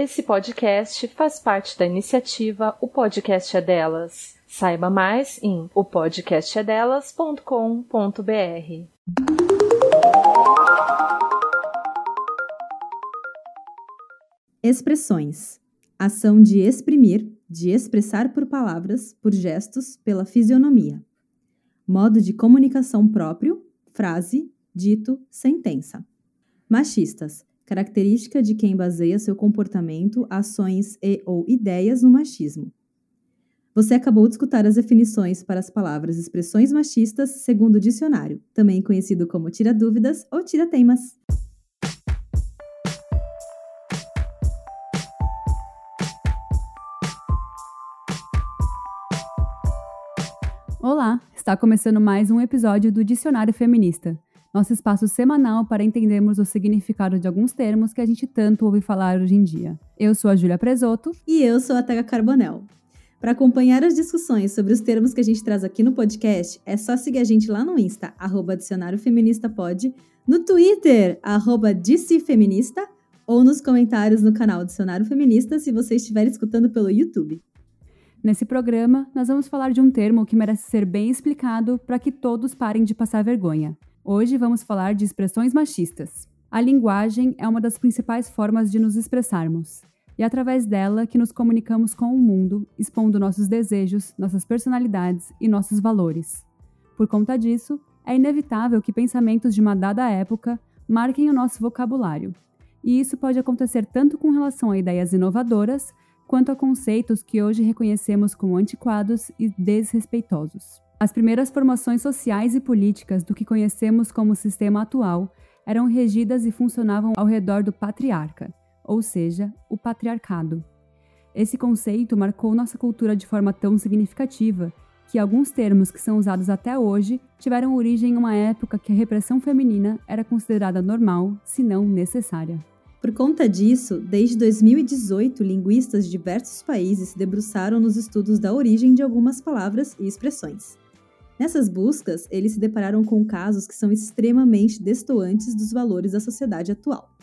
Esse podcast faz parte da iniciativa O Podcast é Delas. Saiba mais em opodcastedelas.com.br. Expressões: ação de exprimir, de expressar por palavras, por gestos, pela fisionomia. Modo de comunicação próprio, frase, dito, sentença. Machistas: característica de quem baseia seu comportamento, ações e ou ideias no machismo. Você acabou de escutar as definições para as palavras expressões machistas segundo o dicionário, também conhecido como tira dúvidas ou tira temas. Olá, está começando mais um episódio do Dicionário Feminista nosso espaço semanal para entendermos o significado de alguns termos que a gente tanto ouve falar hoje em dia. Eu sou a Júlia Presoto. E eu sou a Tega Carbonel. Para acompanhar as discussões sobre os termos que a gente traz aqui no podcast, é só seguir a gente lá no Insta, arroba Dicionário Feminista Pod, no Twitter, arroba Feminista, ou nos comentários no canal Dicionário Feminista, se você estiver escutando pelo YouTube. Nesse programa, nós vamos falar de um termo que merece ser bem explicado para que todos parem de passar vergonha. Hoje vamos falar de expressões machistas. A linguagem é uma das principais formas de nos expressarmos, e é através dela que nos comunicamos com o mundo, expondo nossos desejos, nossas personalidades e nossos valores. Por conta disso, é inevitável que pensamentos de uma dada época marquem o nosso vocabulário. E isso pode acontecer tanto com relação a ideias inovadoras, quanto a conceitos que hoje reconhecemos como antiquados e desrespeitosos. As primeiras formações sociais e políticas do que conhecemos como sistema atual eram regidas e funcionavam ao redor do patriarca, ou seja, o patriarcado. Esse conceito marcou nossa cultura de forma tão significativa que alguns termos que são usados até hoje tiveram origem em uma época que a repressão feminina era considerada normal, se não necessária. Por conta disso, desde 2018, linguistas de diversos países se debruçaram nos estudos da origem de algumas palavras e expressões. Nessas buscas, eles se depararam com casos que são extremamente destoantes dos valores da sociedade atual.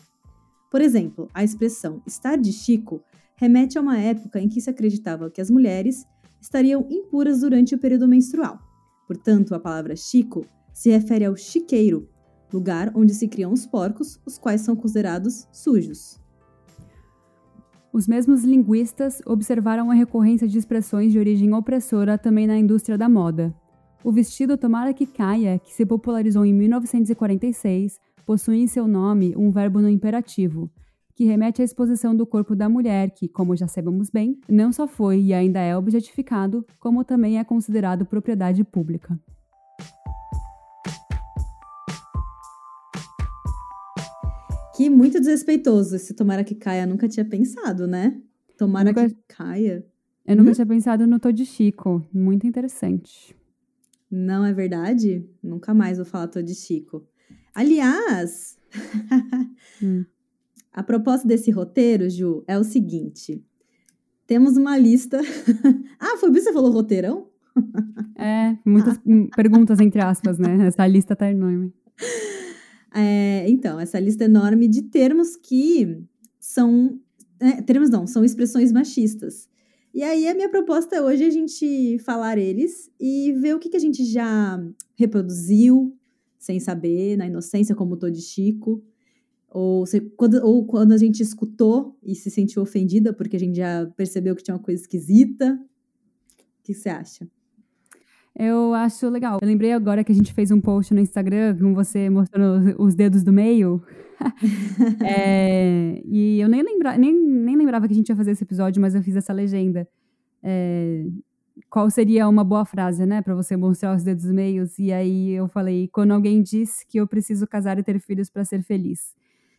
Por exemplo, a expressão estar de Chico remete a uma época em que se acreditava que as mulheres estariam impuras durante o período menstrual. Portanto, a palavra Chico se refere ao chiqueiro, lugar onde se criam os porcos, os quais são considerados sujos. Os mesmos linguistas observaram a recorrência de expressões de origem opressora também na indústria da moda, o vestido Tomara que Caia, que se popularizou em 1946, possui em seu nome um verbo no imperativo, que remete à exposição do corpo da mulher, que, como já sabemos bem, não só foi e ainda é objetificado, como também é considerado propriedade pública. Que muito desrespeitoso esse tomara que caia, nunca tinha pensado, né? Tomara nunca... que caia. Eu nunca hum? tinha pensado no Tô de Chico, muito interessante. Não é verdade? Nunca mais vou falar tô de Chico. Aliás, hum. a proposta desse roteiro, Ju, é o seguinte. Temos uma lista. ah, foi por isso que você falou roteirão? é, muitas perguntas entre aspas, né? Essa lista tá enorme. É, então, essa lista enorme de termos que são. É, termos não, são expressões machistas. E aí a minha proposta hoje é a gente falar eles e ver o que, que a gente já reproduziu sem saber, na inocência, como Tô de Chico. Ou, se, quando, ou quando a gente escutou e se sentiu ofendida porque a gente já percebeu que tinha uma coisa esquisita. O que você acha? Eu acho legal. Eu lembrei agora que a gente fez um post no Instagram com você mostrando os dedos do meio. é, e eu nem, lembra, nem, nem lembrava que a gente ia fazer esse episódio, mas eu fiz essa legenda. É, qual seria uma boa frase, né, para você mostrar os dedos meios? E aí eu falei: quando alguém diz que eu preciso casar e ter filhos para ser feliz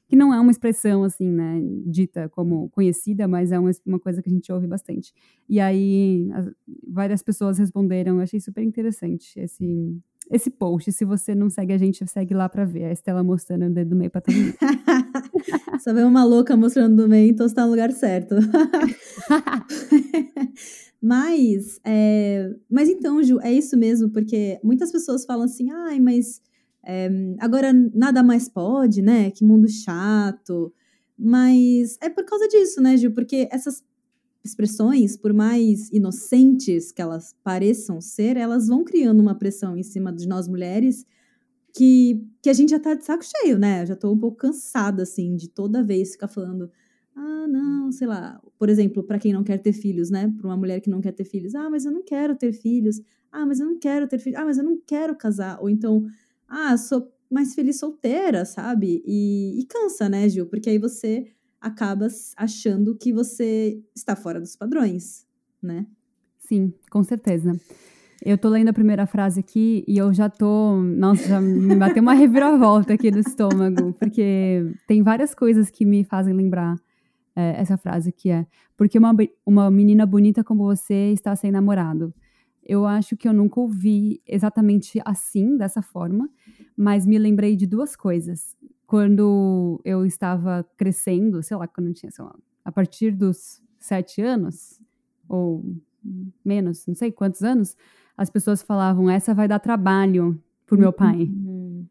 que não é uma expressão assim, né, dita como conhecida, mas é uma, uma coisa que a gente ouve bastante. E aí as, várias pessoas responderam, eu achei super interessante esse esse post. Se você não segue a gente, segue lá para ver. A Estela mostrando o dedo do meio para todo mundo. Só vê uma louca mostrando do meio, então você tá no lugar certo. mas, é, mas então, Ju, é isso mesmo, porque muitas pessoas falam assim, ai, mas é, agora nada mais pode, né? Que mundo chato. Mas é por causa disso, né, Gil? Porque essas expressões, por mais inocentes que elas pareçam ser, elas vão criando uma pressão em cima de nós mulheres que, que a gente já tá de saco cheio, né? Eu já tô um pouco cansada, assim, de toda vez ficar falando. Ah, não, sei lá. Por exemplo, para quem não quer ter filhos, né? Para uma mulher que não quer ter filhos. Ah, mas eu não quero ter filhos. Ah, mas eu não quero ter filhos. Ah, mas eu não quero casar. Ou então, ah, sou mais feliz solteira, sabe? E, e cansa, né, Gil? Porque aí você acaba achando que você está fora dos padrões, né? Sim, com certeza. Eu tô lendo a primeira frase aqui e eu já tô. Nossa, já me bateu uma reviravolta aqui no estômago, porque tem várias coisas que me fazem lembrar é, essa frase que é: Porque uma, uma menina bonita como você está sem namorado. Eu acho que eu nunca ouvi exatamente assim, dessa forma, mas me lembrei de duas coisas. Quando eu estava crescendo, sei lá, quando eu tinha, sei lá, a partir dos sete anos, ou menos, não sei quantos anos, as pessoas falavam: essa vai dar trabalho pro meu pai. Uhum.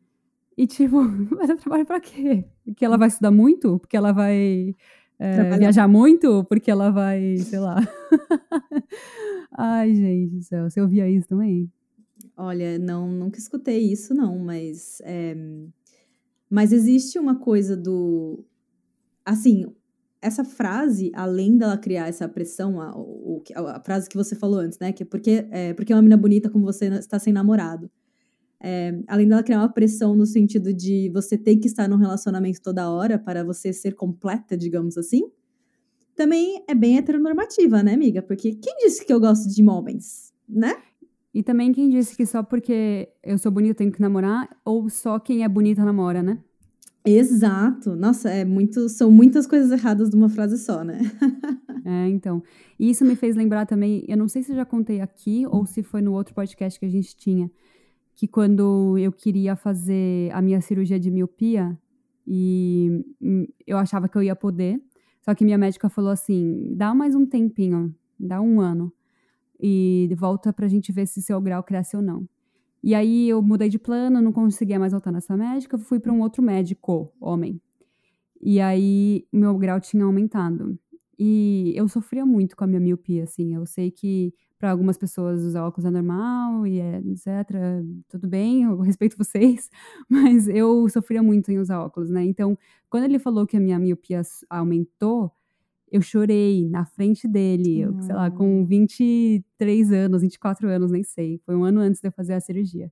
E tipo, vai dar trabalho pra quê? Porque ela vai estudar muito? Porque ela vai é, viajar muito? Porque ela vai, sei lá. Ai, gente do céu, você ouvia isso também? Olha, não, nunca escutei isso, não, mas. É, mas existe uma coisa do. Assim, essa frase, além dela criar essa pressão, a, a, a, frase que você falou antes, né? Que é porque, é porque uma menina bonita como você está sem namorado. É, além dela criar uma pressão no sentido de você ter que estar num relacionamento toda hora para você ser completa, digamos assim, também é bem heteronormativa, né, amiga? Porque quem disse que eu gosto de homens, né? E também quem disse que só porque eu sou bonita tenho que namorar, ou só quem é bonita namora, né? Exato. Nossa, é muito, são muitas coisas erradas de uma frase só, né? é, então. E isso me fez lembrar também, eu não sei se eu já contei aqui ou se foi no outro podcast que a gente tinha, que quando eu queria fazer a minha cirurgia de miopia e hum, eu achava que eu ia poder, só que minha médica falou assim: dá mais um tempinho, dá um ano, e volta pra gente ver se seu grau cresce ou não. E aí eu mudei de plano, não conseguia mais voltar nessa médica, fui para um outro médico, homem. E aí meu grau tinha aumentado. E eu sofria muito com a minha miopia, assim. Eu sei que para algumas pessoas usar óculos é normal e etc. Tudo bem, eu respeito vocês, mas eu sofria muito em usar óculos, né? Então, quando ele falou que a minha miopia aumentou, eu chorei na frente dele, eu, sei lá, com 23 anos, 24 anos, nem sei. Foi um ano antes de eu fazer a cirurgia.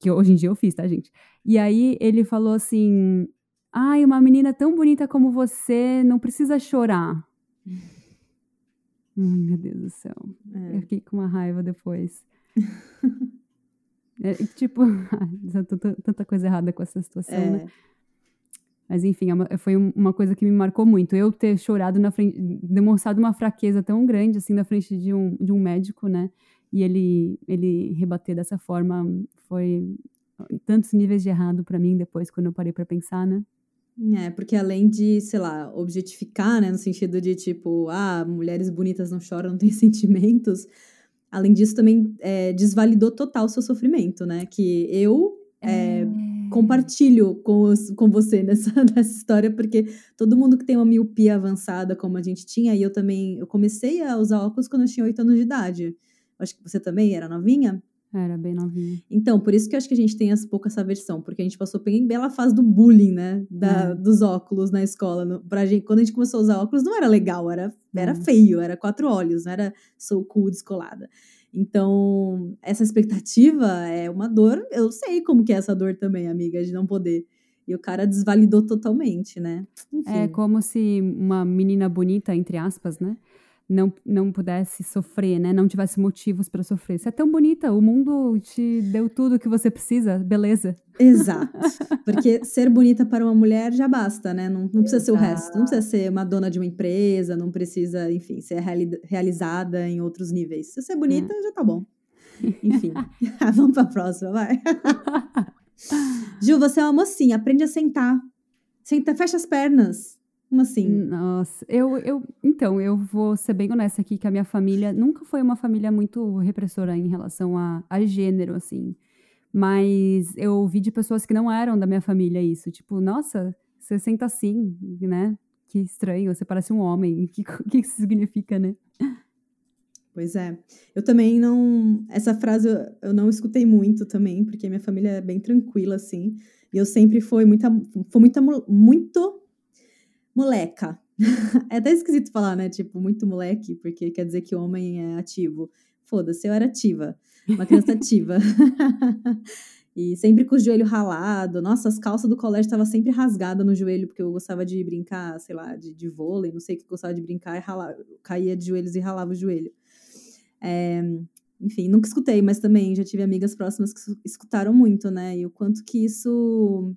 Que hoje em dia eu fiz, tá, gente? E aí ele falou assim: Ai, uma menina tão bonita como você não precisa chorar. Meu Deus do céu. É. Eu fiquei com uma raiva depois. é, tipo, tanta coisa errada com essa situação, é. né? Mas enfim, é foi uma coisa que me marcou muito. Eu ter chorado na frente, demonstrado uma fraqueza tão grande assim na frente de um, de um médico, né? E ele, ele rebater dessa forma foi tantos níveis de errado para mim depois, quando eu parei para pensar, né? É, porque além de, sei lá, objetificar, né, no sentido de tipo, ah, mulheres bonitas não choram, não têm sentimentos, além disso também é, desvalidou total o seu sofrimento, né? Que eu é, é... compartilho com, os, com você nessa, nessa história, porque todo mundo que tem uma miopia avançada, como a gente tinha, e eu também, eu comecei a usar óculos quando eu tinha 8 anos de idade. Acho que você também era novinha. Era bem novinha. Então, por isso que eu acho que a gente tem pouco essa versão, porque a gente passou bem bela fase do bullying, né? Da, é. Dos óculos na escola. No, pra gente, quando a gente começou a usar óculos, não era legal, era, era é. feio, era quatro olhos, não era sou cool, descolada. Então, essa expectativa é uma dor. Eu sei como que é essa dor também, amiga, de não poder. E o cara desvalidou totalmente, né? Enfim. É como se uma menina bonita, entre aspas, né? Não, não pudesse sofrer, né? Não tivesse motivos para sofrer. Você é tão bonita, o mundo te deu tudo que você precisa, beleza. Exato. Porque ser bonita para uma mulher já basta, né? Não, não precisa Exato. ser o resto. Não precisa ser uma dona de uma empresa, não precisa, enfim, ser reali realizada em outros níveis. Se você é bonita, é. já tá bom. Enfim. Vamos para a próxima, vai. Ju, você é uma mocinha, aprende a sentar. Senta, fecha as pernas. Como assim? Nossa, eu, eu. Então, eu vou ser bem honesta aqui que a minha família nunca foi uma família muito repressora em relação a, a gênero, assim. Mas eu ouvi de pessoas que não eram da minha família isso. Tipo, nossa, Você senta assim, né? Que estranho, você parece um homem. O que, que isso significa, né? Pois é. Eu também não. Essa frase eu não escutei muito também, porque minha família é bem tranquila, assim. E eu sempre fui muita. Fui muita, muito moleca. é até esquisito falar, né? Tipo, muito moleque, porque quer dizer que o homem é ativo. Foda-se, eu era ativa. Uma criança ativa. e sempre com o joelho ralado. Nossa, as calças do colégio estavam sempre rasgadas no joelho, porque eu gostava de brincar, sei lá, de, de vôlei, não sei o que gostava de brincar, e ralava, caía de joelhos e ralava o joelho. É, enfim, nunca escutei, mas também já tive amigas próximas que escutaram muito, né? E o quanto que isso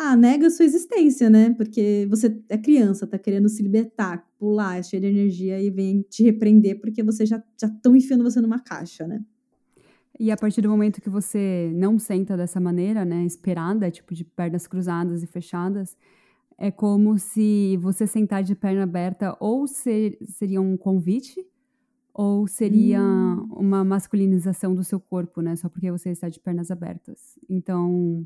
ah, nega a sua existência, né? Porque você é criança, tá querendo se libertar, pular, é cheio de energia e vem te repreender porque você já estão enfiando você numa caixa, né? E a partir do momento que você não senta dessa maneira, né, esperada, tipo de pernas cruzadas e fechadas, é como se você sentar de perna aberta ou ser, seria um convite ou seria hum. uma masculinização do seu corpo, né? Só porque você está de pernas abertas. Então,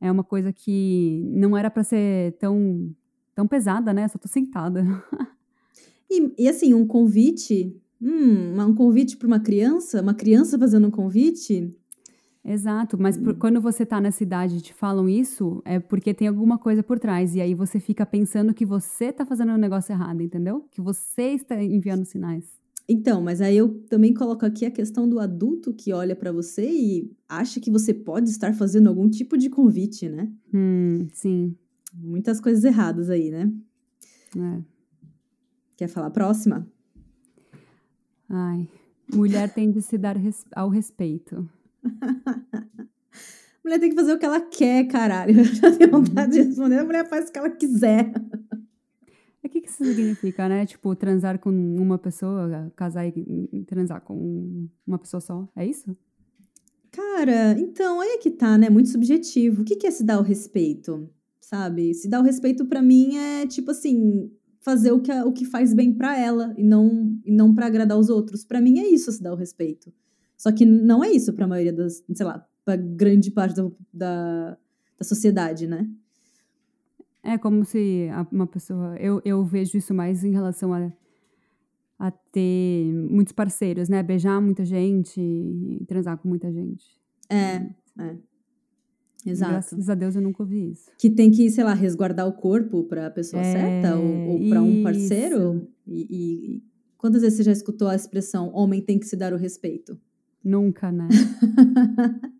é uma coisa que não era para ser tão, tão pesada, né? Só tô sentada. e, e assim, um convite. Hum, um convite para uma criança? Uma criança fazendo um convite? Exato, mas por, hum. quando você tá nessa idade e te falam isso, é porque tem alguma coisa por trás. E aí você fica pensando que você tá fazendo um negócio errado, entendeu? Que você está enviando sinais. Então, mas aí eu também coloco aqui a questão do adulto que olha para você e acha que você pode estar fazendo algum tipo de convite, né? Hum, sim. Muitas coisas erradas aí, né? É. Quer falar próxima? Ai, mulher tem de se dar res ao respeito. mulher tem que fazer o que ela quer, caralho. Eu já tenho vontade de responder. A mulher faz o que ela quiser. Que, que isso significa, né? Tipo, transar com uma pessoa, casar e transar com uma pessoa só. É isso? Cara, então, aí é que tá, né? Muito subjetivo. O que, que é se dar o respeito? Sabe? Se dar o respeito para mim é, tipo assim, fazer o que, o que faz bem para ela e não, e não para agradar os outros. para mim é isso, se dar o respeito. Só que não é isso pra maioria das, sei lá, pra grande parte da, da, da sociedade, né? É como se uma pessoa. Eu, eu vejo isso mais em relação a, a ter muitos parceiros, né? Beijar muita gente, transar com muita gente. É, é. Exato. Graças a Deus eu nunca ouvi isso. Que tem que, sei lá, resguardar o corpo para a pessoa é, certa ou, ou para um parceiro. E, e, quantas vezes você já escutou a expressão homem tem que se dar o respeito? Nunca, né?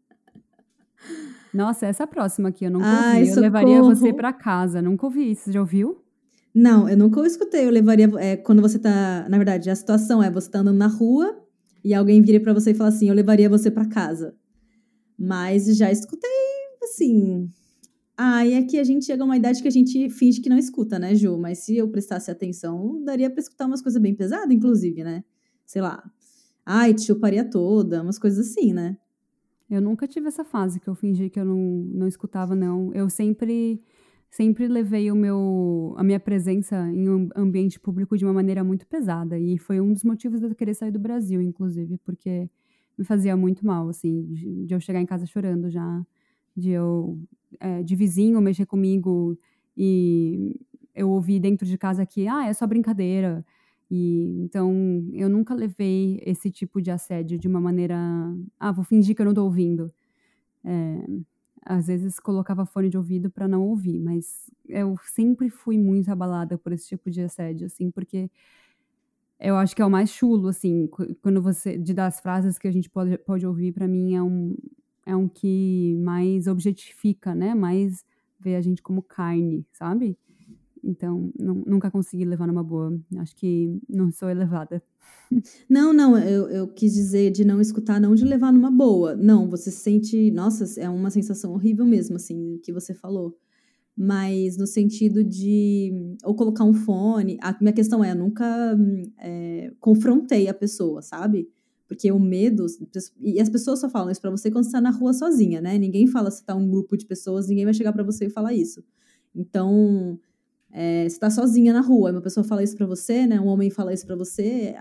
Nossa, essa próxima aqui eu nunca Ai, ouvi. Eu levaria você para casa. Nunca ouvi isso. Já ouviu? Não, eu nunca escutei. Eu levaria. É, quando você tá. Na verdade, a situação é você tá andando na rua e alguém vira para você e fala assim: eu levaria você para casa. Mas já escutei, assim. Ah, e aqui a gente chega a uma idade que a gente finge que não escuta, né, Ju? Mas se eu prestasse atenção, daria para escutar umas coisas bem pesadas, inclusive, né? Sei lá. Ai, te chuparia toda, umas coisas assim, né? Eu nunca tive essa fase que eu fingi que eu não, não escutava, não. Eu sempre sempre levei o meu a minha presença em um ambiente público de uma maneira muito pesada e foi um dos motivos de eu querer sair do Brasil, inclusive, porque me fazia muito mal, assim, de, eu chegar em casa chorando já, de eu é, de vizinho mexer comigo e eu ouvi dentro de casa que ah é só brincadeira e então eu nunca levei esse tipo de assédio de uma maneira, ah, vou fingir que eu não estou ouvindo. É, às vezes colocava fone de ouvido para não ouvir, mas eu sempre fui muito abalada por esse tipo de assédio, assim, porque eu acho que é o mais chulo, assim, quando você de das frases que a gente pode, pode ouvir para mim é um é um que mais objetifica, né? Mais vê a gente como carne, sabe? Então, não, nunca consegui levar numa boa. Acho que não sou elevada. Não, não, eu, eu quis dizer de não escutar, não de levar numa boa. Não, você sente. Nossa, é uma sensação horrível mesmo, assim, que você falou. Mas no sentido de. Ou colocar um fone. A minha questão é, eu nunca é, confrontei a pessoa, sabe? Porque o medo. E as pessoas só falam isso pra você quando você tá na rua sozinha, né? Ninguém fala se tá um grupo de pessoas, ninguém vai chegar para você e falar isso. Então é, você tá sozinha na rua, uma pessoa fala isso para você, né? Um homem fala isso para você,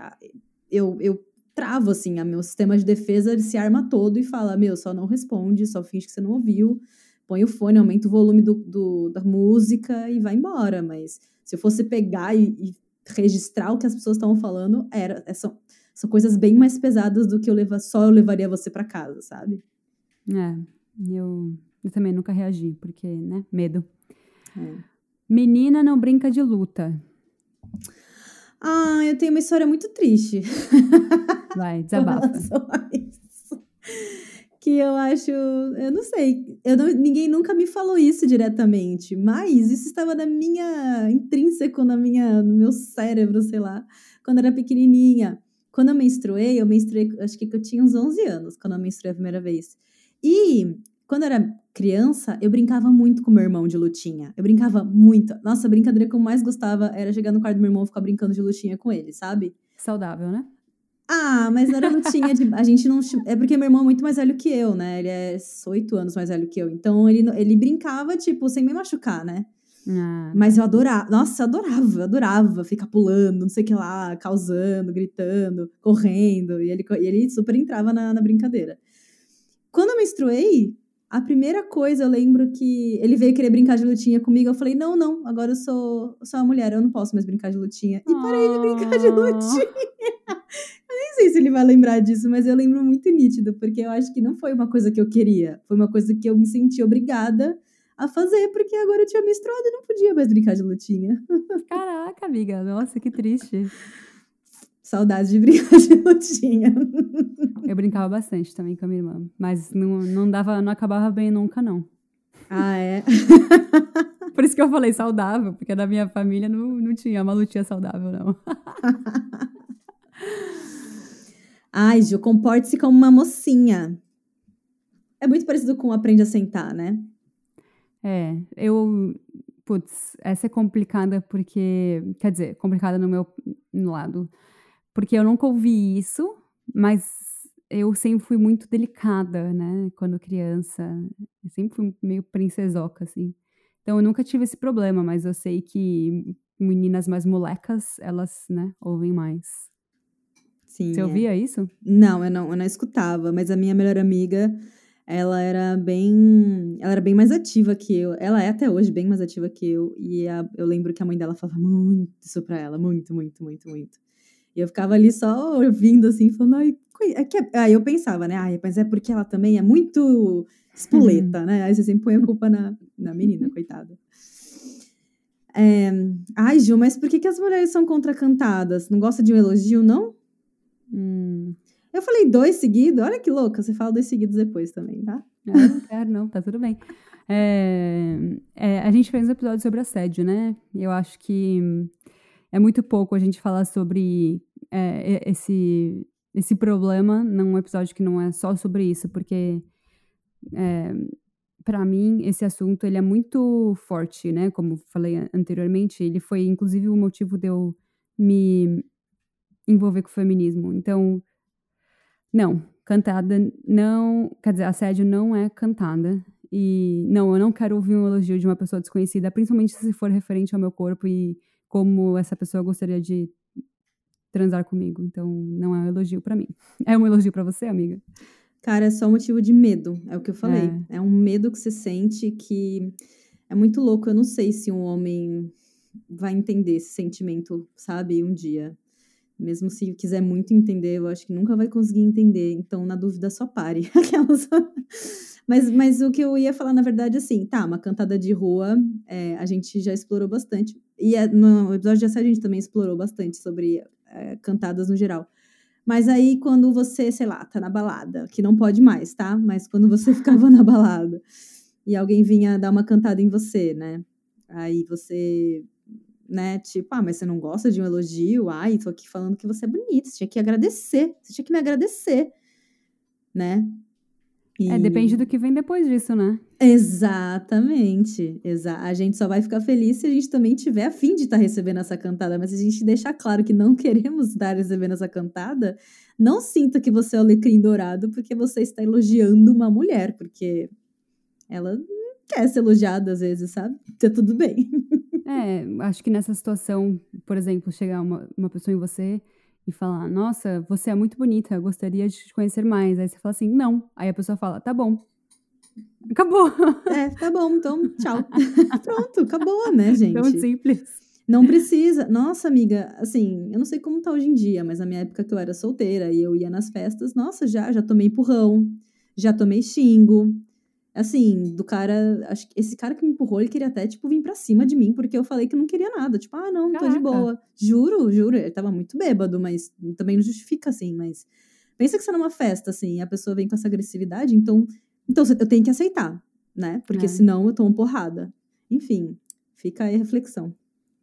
eu, eu travo, assim, a meu sistema de defesa ele se arma todo e fala, meu, só não responde, só finge que você não ouviu, põe o fone, aumenta o volume do, do da música e vai embora. Mas se eu fosse pegar e, e registrar o que as pessoas estavam falando, era, é, são, são coisas bem mais pesadas do que eu levar, só eu levaria você para casa, sabe? É, eu, eu também nunca reagi, porque, né, medo. É. Menina não brinca de luta. Ah, eu tenho uma história muito triste. Vai, desabafa. que eu acho, eu não sei, eu não, ninguém nunca me falou isso diretamente, mas isso estava na minha intrínseco na minha no meu cérebro, sei lá, quando eu era pequenininha. Quando eu menstruei, eu menstruei, acho que eu tinha uns 11 anos quando eu menstruei a primeira vez. E quando eu era criança, eu brincava muito com meu irmão de lutinha. Eu brincava muito. Nossa, a brincadeira que eu mais gostava era chegar no quarto do meu irmão e ficar brincando de lutinha com ele, sabe? Saudável, né? Ah, mas era lutinha de. A gente não. É porque meu irmão é muito mais velho que eu, né? Ele é oito anos mais velho que eu. Então ele, ele brincava, tipo, sem me machucar, né? Ah. Mas eu adorava. Nossa, eu adorava, eu adorava ficar pulando, não sei o que lá, causando, gritando, correndo. E ele, e ele super entrava na, na brincadeira. Quando eu menstruei, a primeira coisa eu lembro que ele veio querer brincar de lutinha comigo. Eu falei: não, não, agora eu sou, sou uma mulher, eu não posso mais brincar de lutinha. E parei de brincar de Ah. lutinha. Eu nem sei se ele vai lembrar disso, mas eu lembro muito nítido, porque eu acho que não foi uma coisa que eu queria. Foi uma coisa que eu me senti obrigada a fazer, porque agora eu tinha menstruado e não podia mais brincar de lutinha. Caraca, amiga. Nossa, que triste. Saudades de brincar de lutinha. Eu brincava bastante também com a minha irmã. Mas não, não dava, não acabava bem nunca, não. Ah, é? Por isso que eu falei saudável, porque da minha família não, não tinha uma lutinha saudável, não. Ai, Ju, comporte-se como uma mocinha. É muito parecido com aprende a sentar, né? É, eu. Putz, essa é complicada porque. Quer dizer, complicada no meu no lado. Porque eu nunca ouvi isso, mas eu sempre fui muito delicada, né? Quando criança. Eu sempre fui meio princesoca, assim. Então eu nunca tive esse problema, mas eu sei que meninas mais molecas, elas, né, ouvem mais. Sim. Você é. ouvia isso? Não, eu não, eu não escutava, mas a minha melhor amiga, ela era bem, ela era bem mais ativa que eu. Ela é até hoje bem mais ativa que eu, e a- eu lembro que a mãe dela falava muito isso pra ela, muito, muito, muito, muito. E eu ficava ali só ouvindo assim, falando, ai, é que é- aí eu pensava, né, ai, mas é porque ela também é muito espoleta, né? Aí você sempre põe a culpa na, na menina, coitada. É, ai, Ju, mas por que, que as mulheres são contracantadas? Não gosta de um elogio, não? Hum, Eu falei dois seguidos, olha que louca, você fala dois seguidos depois também, tá? eu não quero, não, tá tudo bem. É, é, a gente fez um episódio sobre assédio, né? Eu acho que é muito pouco a gente falar sobre é, esse, esse problema num episódio que não é só sobre isso, porque é, para mim esse assunto ele é muito forte, né? Como falei an- anteriormente, ele foi inclusive o motivo de eu me envolver com o feminismo. Então, não, cantada não, quer dizer, assédio não é cantada. E não, eu não quero ouvir um elogio de uma pessoa desconhecida, principalmente se for referente ao meu corpo e como essa pessoa gostaria de transar comigo. Então, não é um elogio pra mim. É um elogio pra você, amiga? Cara, é só motivo de medo, é o que eu falei. É, um medo que você sente que é muito louco. Eu não sei se um homem vai entender esse sentimento, sabe, um dia. Mesmo se quiser muito entender, eu acho que nunca vai conseguir entender. Então, na dúvida, só pare. Aquelas... mas, mas o que eu ia falar, na verdade, assim, tá, uma cantada de rua, é, a gente já explorou bastante. E é, no episódio de assédio a gente também explorou bastante sobre é, cantadas no geral. Mas aí, quando você, sei lá, tá na balada, que não pode mais, tá? Mas quando você ficava na balada e alguém vinha dar uma cantada em você, né? Aí você, né, tipo, ah, mas você não gosta de um elogio? Ai, tô aqui falando que você é bonita, você tinha que agradecer, você tinha que me agradecer, né? E- É, depende do que vem depois disso, né? Exatamente. Exa a gente só vai ficar feliz se a gente também tiver a fim de estar recebendo essa cantada. Mas se a gente deixar claro que não queremos estar recebendo essa cantada, não sinta que você é o alecrim dourado porque você está elogiando uma mulher, porque ela quer ser elogiada às vezes, sabe? Tá tudo bem. É, acho que nessa situação, por exemplo, chegar uma, uma pessoa em você e falar, nossa, você é muito bonita, eu gostaria de te conhecer mais. Aí você fala assim, não. Aí a pessoa fala, tá bom. Acabou. É, tá bom, então tchau. Pronto, acabou, né, gente? Tão simples. Não precisa. Nossa, amiga, assim, eu não sei como tá hoje em dia, mas na minha época que eu era solteira e eu ia nas festas, nossa, já, já tomei empurrão, já tomei xingo. Assim, do cara, acho que esse cara que me empurrou, ele queria até, tipo, vir pra cima de mim, porque eu falei que não queria nada. Tipo, ah, não, tô de Caraca. boa. Juro, juro, ele tava muito bêbado, mas também não justifica, assim, mas... Pensa que você tá numa festa, assim, e a pessoa vem com essa agressividade, então, então eu tenho que aceitar, né? Porque É. senão eu tomo porrada. Enfim, fica aí a reflexão.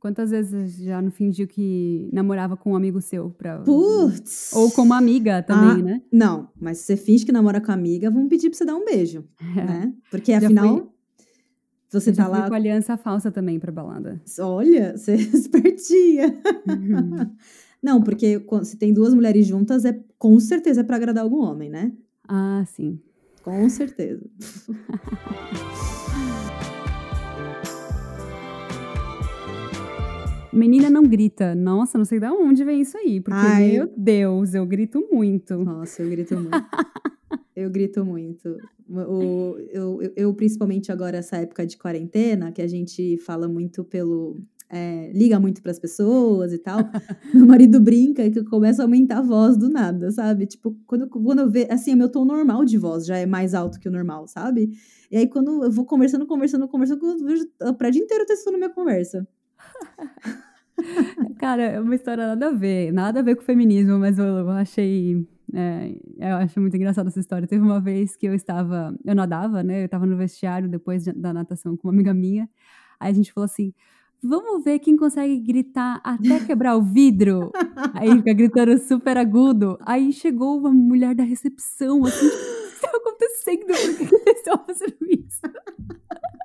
Quantas vezes já não fingiu que namorava com um amigo seu? Pra... Putz! Ou com uma amiga também, Ah, né? Não, mas se você finge que namora com a amiga, vão pedir pra você dar um beijo, né? Porque Já afinal, fui- você Eu tá lá. com aliança falsa também pra balada. Olha, você é espertinha. Uhum. Não, porque se tem duas mulheres juntas, é com certeza é pra agradar algum homem, né? ah, sim. Com certeza. Menina não grita. Nossa, não sei de onde vem isso aí. Porque, Ai. meu Deus, eu grito muito. Nossa, eu grito muito. eu grito muito. O, eu, eu, eu, principalmente agora, essa época de quarentena, que a gente fala muito pelo. é, liga muito pras pessoas e tal. meu marido brinca que eu começo a aumentar a voz do nada, sabe? Tipo, quando, eu- quando eu vejo. Assim, o meu tom normal de voz já é mais alto que o normal, sabe? E aí, quando eu vou conversando, conversando, conversando, eu vejo o prédio inteiro testando minha conversa. Cara, é uma história nada a ver. Nada a ver com feminismo, mas eu, eu achei. é, eu acho muito engraçada essa história. Teve uma vez que eu estava. Eu nadava, né? Eu estava no vestiário depois de- da natação com uma amiga minha. Aí a gente falou assim. Vamos ver quem consegue gritar até quebrar o vidro. Aí fica gritando super agudo. Aí chegou uma mulher da recepção, assim, tipo, o que está acontecendo? Por que eles estão fazendo isso?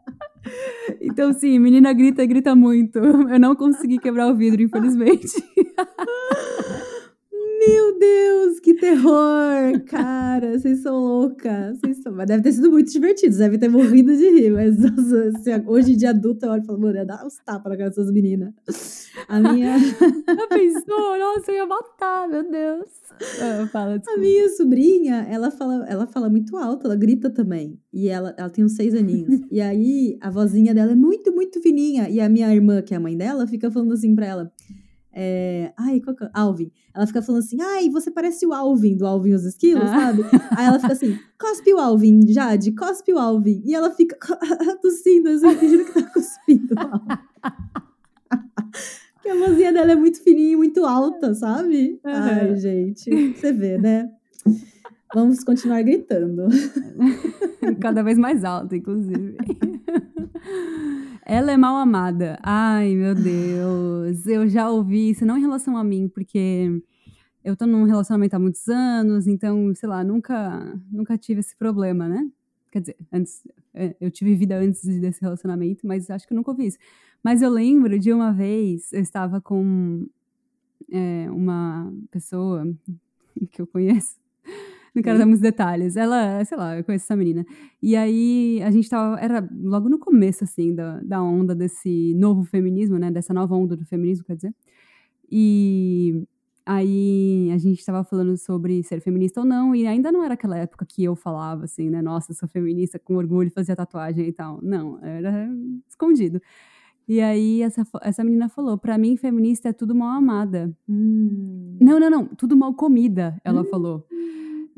Então, sim, menina grita, grita muito. Eu não consegui quebrar o vidro, infelizmente. Meu Deus, que terror! Cara, vocês são loucas. Vocês são... Mas deve ter sido muito divertido, deve ter morrido de rir. Mas nossa, assim, hoje de adulta eu olho e falo, mano, ia dar uns tapas na cara dessas meninas. A minha, Já pensou? Nossa, eu ia matar, meu Deus. Ah, fala, a minha sobrinha, ela fala, ela fala muito alto, ela grita também. E ela, ela tem uns seis aninhos. e aí, a vozinha dela é muito, muito fininha. E a minha irmã, que é a mãe dela, fica falando assim pra ela. É, ai, qual que é? Alvin. Ela fica falando assim, ai, você parece o Alvin, do Alvin e os Esquilos, Ah. sabe? Aí ela fica assim, cospe o Alvin, Jade, cospe o Alvin. E ela fica tossindo, assim, fingindo que tá cuspindo o Alvin. Porque a vozinha dela é muito fininha e muito alta, sabe? Ai, Aham. gente, você vê, né? Vamos continuar gritando. Cada vez mais alto, inclusive. Ela é mal amada. Ai, meu Deus. Eu já ouvi isso, não em relação a mim, porque eu tô num relacionamento há muitos anos, então, sei lá, nunca, nunca tive esse problema, né? Quer dizer, antes, é, eu tive vida antes desse relacionamento, mas acho que eu nunca ouvi isso. Mas eu lembro de uma vez, eu estava com é, uma pessoa que eu conheço, não quero dar muitos detalhes. Ela, sei lá, eu conheço essa menina. E aí a gente tava. Era logo no começo, assim, da, da onda desse novo feminismo, né? Dessa nova onda do feminismo, quer dizer. E aí a gente tava falando sobre ser feminista ou não, e ainda não era aquela época que eu falava assim, né? Nossa, sou feminista com orgulho, fazia tatuagem e tal. Não, era escondido. E aí essa, essa menina falou: pra mim, feminista é tudo mal amada. Hum. Não, não, não, tudo mal comida, ela falou.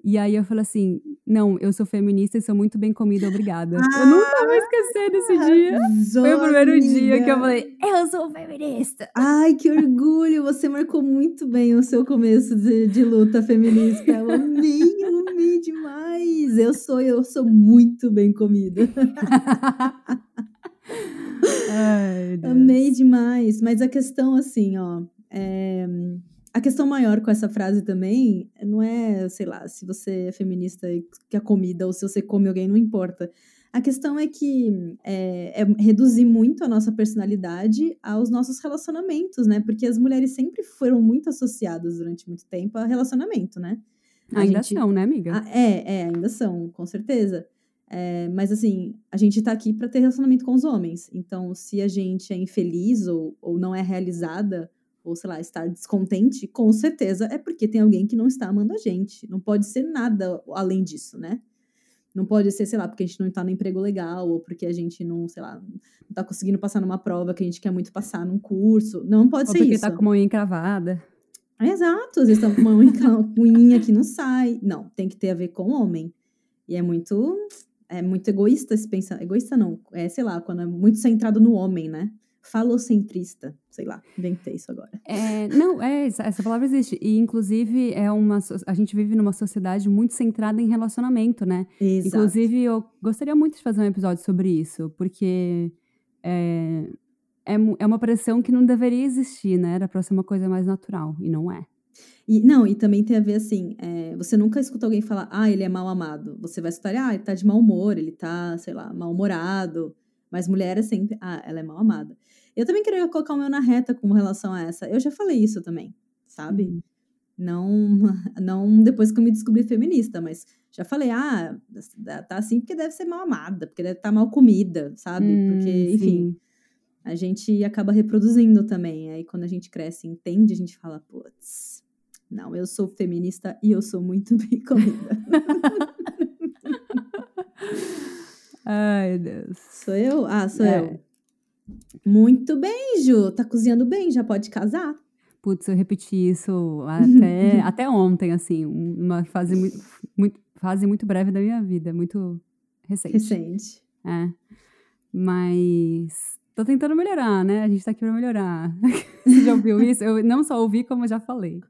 E aí eu falei assim: não, eu sou feminista e sou muito bem comida, obrigada. eu nunca vou esquecer desse dia. Foi o primeiro dia que eu falei, eu sou feminista. Ai, que orgulho! Você marcou muito bem o seu começo de, de luta feminista. Eu amei, eu amei demais. Eu sou, eu sou muito bem comida. Ai, Deus. Amei demais. Mas a questão, assim, ó. é, A questão maior com essa frase também não é, sei lá, se você é feminista e quer comida ou se você come alguém, não importa. A questão é que é, é reduzir muito a nossa personalidade aos nossos relacionamentos, né? Porque as mulheres sempre foram muito associadas durante muito tempo a relacionamento, né? A Ainda gente- são, né, amiga? ah, é, é, ainda são, com certeza. É, mas assim, a gente tá aqui para ter relacionamento com os homens. Então, se a gente é infeliz ou, ou não é realizada, ou sei lá, estar descontente, com certeza é porque tem alguém que não está amando a gente. Não pode ser nada além disso, né? Não pode ser, sei lá, porque a gente não tá no emprego legal, ou porque a gente não, sei lá, não tá conseguindo passar numa prova que a gente quer muito passar num curso. Não pode Ou ser porque isso. tá com uma unha encravada. Exato, às vezes estão com uma unha, que não sai. Não, tem que ter a ver com o homem. E é muito. É muito egoísta se pensar. Egoísta não. É, sei lá, quando é muito centrado no homem, né? Falocentrista. Sei lá, inventei isso agora. É, não, é, essa, palavra existe. E, inclusive, é uma, a gente vive numa sociedade muito centrada em relacionamento, né? Exato. Inclusive, eu gostaria muito de fazer um episódio sobre isso, porque é, é, é uma pressão que não deveria existir, né? Era pra ser uma coisa mais natural, e não é. E, não, e também tem a ver assim, é, você nunca escuta alguém falar, ah, ele é mal amado. Você vai escutar, ah, ele tá de mau humor, ele tá, sei lá, mal-humorado. Mas mulher é sempre, ah, ela é mal amada. Eu também queria colocar o meu na reta com relação a essa. Eu já falei isso também, sabe? Uhum. Não, não depois que eu me descobri feminista, mas já falei, ah, tá assim porque deve ser mal amada, porque deve estar mal comida, sabe? Hum, porque, enfim, sim. a gente acaba reproduzindo também. Aí quando a gente cresce e entende, a gente fala, putz, não, eu sou feminista e eu sou muito bem comida. Ai, Deus. sou eu? Ah, sou É. eu. Muito bem, Ju. Tá cozinhando bem, já pode casar. Putz, eu repeti isso até, até ontem, assim, uma fase muito, muito, fase muito breve da minha vida, muito recente. Recente. É. Mas tô tentando melhorar, né? A gente tá aqui pra melhorar. Você já ouviu isso? Eu não só ouvi, como já falei.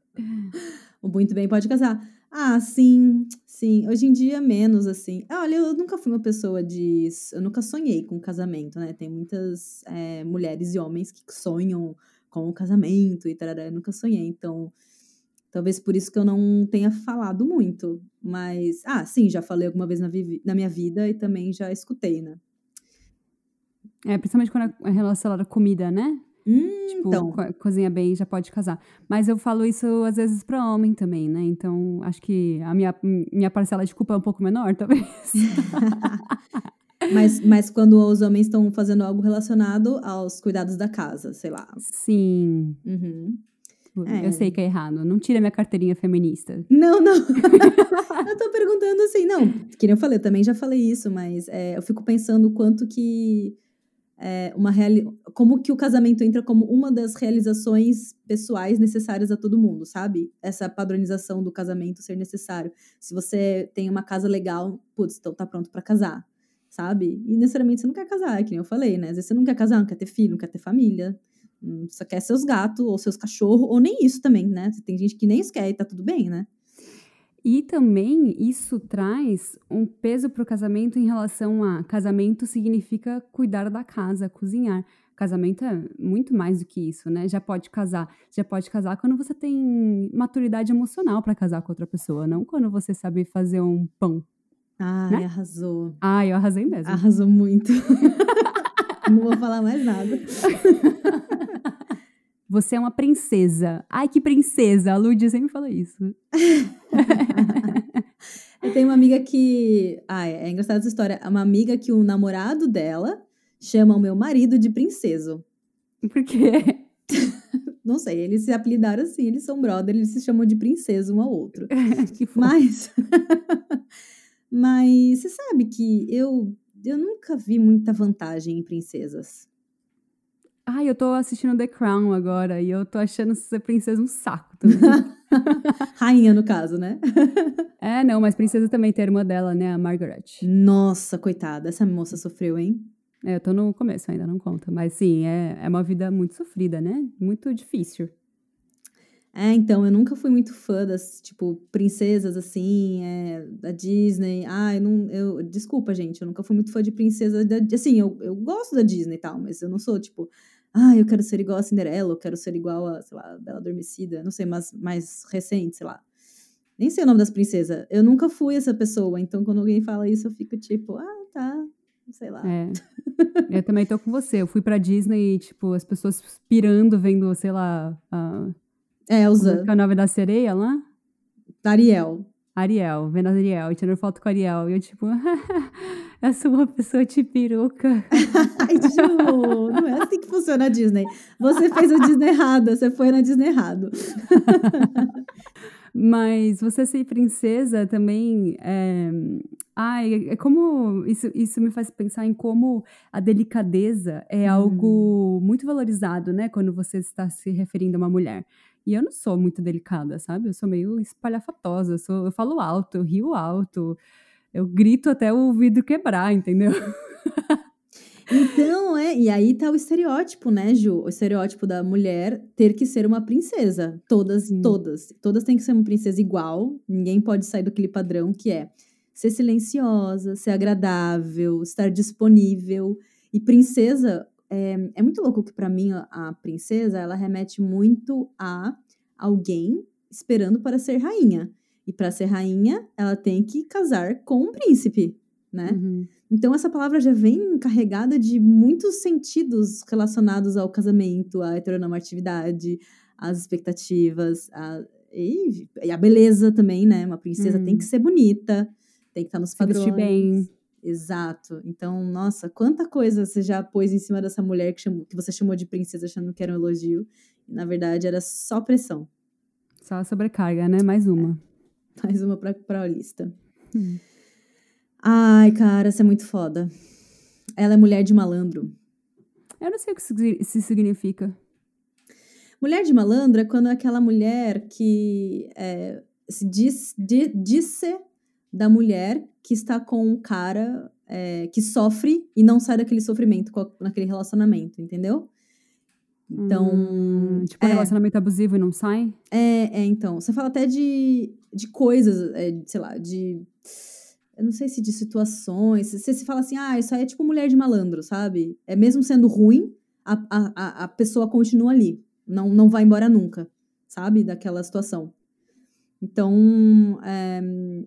Muito bem pode casar. Ah, sim, sim. Hoje em dia, menos, assim. Olha, eu nunca fui uma pessoa de. Eu nunca sonhei com casamento, né? Tem muitas é, mulheres e homens que sonham com o casamento e tarará. Eu nunca sonhei, então. Talvez por isso que eu não tenha falado muito. Mas, ah, sim, já falei alguma vez na, na minha vida e também já escutei, né? É, principalmente quando é relacionado à comida, né? Hum, Tipo, então. co- cozinha bem, já pode casar. Mas eu falo isso às vezes pra homem também, né? Então, acho que a minha, minha parcela de culpa é um pouco menor, talvez. mas, mas quando os homens estão fazendo algo relacionado aos cuidados da casa, sei lá. Sim. Uhum. É. Eu sei que é errado. Não tira minha carteirinha feminista. Não, não. eu tô perguntando assim, não. Que nem eu falei, eu também já falei isso, mas é, eu fico pensando o quanto que é, uma reali como que o casamento entra como uma das realizações pessoais necessárias a todo mundo, sabe? Essa padronização do casamento ser necessário. Se você tem uma casa legal, putz, então tá pronto pra casar, sabe? E necessariamente você não quer casar, é que nem eu falei, né? Às vezes você não quer casar, não quer ter filho, não quer ter família. hum, Só quer seus gatos ou seus cachorros, ou nem isso também, né? Tem gente que nem isso quer e tá tudo bem, né? E também isso traz um peso pro casamento em relação a casamento significa cuidar da casa, cozinhar. Casamento é muito mais do que isso, né? Já pode casar, já pode casar quando você tem maturidade emocional pra casar com outra pessoa, não quando você sabe fazer um pão. Ai, Né? arrasou. Ah, eu arrasei mesmo. Arrasou muito. Não vou falar mais nada. Você é uma princesa. Ai, que princesa! A Lud sempre fala isso. Eu tenho uma amiga que. Ai, é engraçada essa história. É uma amiga que o namorado dela chama o meu marido de princeso. Por quê? Não sei, eles se apelidaram assim, eles são brother, eles se chamam de princeso um ao outro. que fofo. Mas. Mas você sabe que eu, eu nunca vi muita vantagem em princesas. Ai, eu tô assistindo The Crown agora e eu tô achando ser princesa um saco também. Rainha, no caso, né? é, não, mas princesa também tem a irmã dela, né? A Margaret. Nossa, coitada, essa moça sofreu, hein? É, eu tô no começo ainda, não conta. Mas sim, é, é uma vida muito sofrida, né? Muito difícil. É, então, eu nunca fui muito fã das, tipo, princesas, assim, é, da Disney. Ah, eu não. Eu, desculpa, gente, eu nunca fui muito fã de princesa da. Assim, eu, eu gosto da Disney e tal, mas eu não sou, tipo, ah, eu quero ser igual a Cinderela, eu quero ser igual a, sei lá, a Bela Adormecida, não sei, mas mais recente, sei lá. Nem sei o nome das princesas. Eu nunca fui essa pessoa, então quando alguém fala isso, eu fico tipo, ah, tá, sei lá. É. eu também tô com você. Eu fui pra Disney e, tipo, as pessoas pirando, vendo, sei lá, a, É, Elsa, é que é o nome da sereia lá? Ariel. Ariel, vendo a Ariel, e tirando foto com a Ariel. E eu, tipo, eu sou uma pessoa de peruca. Ai, Ju, não é assim que funciona a Disney. Você fez a Disney errada, você foi na Disney errado. Mas você ser princesa também é, Ai, é como isso, isso me faz pensar em como a delicadeza é hum. algo muito valorizado, né? Quando você está se referindo a uma mulher. E eu não sou muito delicada, sabe? Eu sou meio espalhafatosa, eu, sou, eu falo alto, eu rio alto, eu grito até o vidro quebrar, entendeu? Então, é, e aí tá o estereótipo, né, Ju? O estereótipo da mulher ter que ser uma princesa. Todas, Sim. todas. Todas têm que ser uma princesa igual. Ninguém pode sair daquele padrão que é ser silenciosa, ser agradável, estar disponível. E princesa, é, é muito louco que para mim a princesa, ela remete muito a alguém esperando para ser rainha. E para ser rainha, ela tem que casar com um príncipe, né? Uhum. Então essa palavra já vem carregada de muitos sentidos relacionados ao casamento, à heteronormatividade, às expectativas, a, e, e a beleza também, né? Uma princesa uhum. tem que ser bonita, tem que estar nos padrões. Se vestir bem. Exato. Então, nossa, quanta coisa você já pôs em cima dessa mulher que, chamou, que você chamou de princesa achando que era um elogio. Na verdade, era só pressão. Só sobrecarga, né? Mais uma. É. Mais uma pra, pra lista. Hum. Ai, cara, isso é muito foda. Ela é mulher de malandro. Eu não sei o que isso significa. Mulher de malandro é quando é aquela mulher que é, se diz, de, disse da mulher que está com um cara é, que sofre e não sai daquele sofrimento naquele relacionamento, entendeu? Então. Hum, tipo, é, relacionamento abusivo e não sai? É, é, então. Você fala até de, de coisas, é, sei lá, de. Eu não sei se de situações. Você se fala assim, ah, isso aí é tipo mulher de malandro, sabe? É mesmo sendo ruim, a, a, a pessoa continua ali. Não, não vai embora nunca, sabe? Daquela situação. Então, é,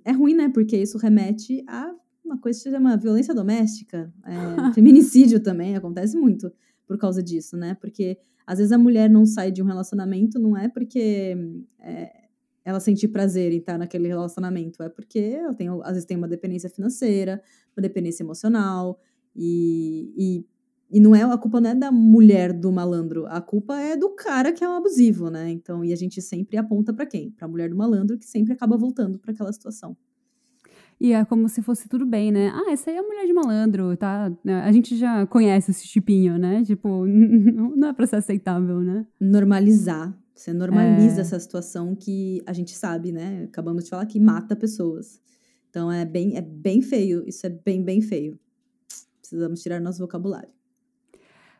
é ruim, né? Porque isso remete a uma coisa que se chama violência doméstica. É, feminicídio também acontece muito por causa disso, né? Porque às vezes a mulher não sai de um relacionamento, não é porque é, ela sente prazer em estar naquele relacionamento, é porque ela tem, às vezes tem uma dependência financeira, uma dependência emocional, e, e e não é a culpa não é da mulher do malandro, a culpa é do cara que é um abusivo, né? Então, e a gente sempre aponta para quem? Para a mulher do malandro que sempre acaba voltando para aquela situação. E é como se fosse tudo bem, né? Ah, essa aí é a mulher de malandro, tá? A gente já conhece esse tipinho, né? Tipo, não é pra ser aceitável, né? Normalizar. Você normaliza é... essa situação que a gente sabe, né? Acabamos de falar que mata pessoas. Então é bem, é bem feio. Isso é bem, bem feio. Precisamos tirar nosso vocabulário.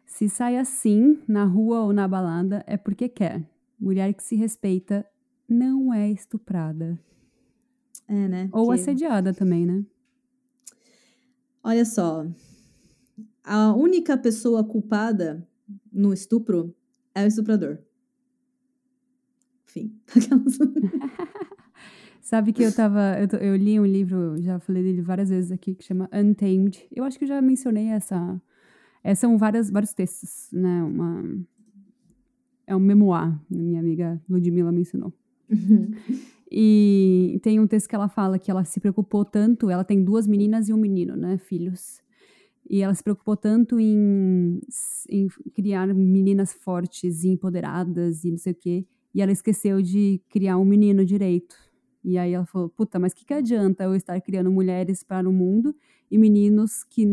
Se sai assim, na rua ou na balada, é porque quer. Mulher que se respeita não é estuprada. É, né? Ou que... assediada também, né? Olha só. A única pessoa culpada no estupro é o estuprador. Enfim. Sabe que eu tava. Eu, eu, li um livro, já falei dele várias vezes aqui, que chama Untamed. Eu acho que eu já mencionei essa, é, são várias, vários textos, né? Uma, é um memoir, minha amiga Ludmilla me ensinou. Uhum. E tem um texto que ela fala que ela se preocupou tanto, ela tem duas meninas e um menino, né, filhos. E ela se preocupou tanto em, em criar meninas fortes e empoderadas e não sei o quê, e ela esqueceu de criar um menino direito. E aí ela falou: puta, mas que, que adianta eu estar criando mulheres para o mundo e meninos que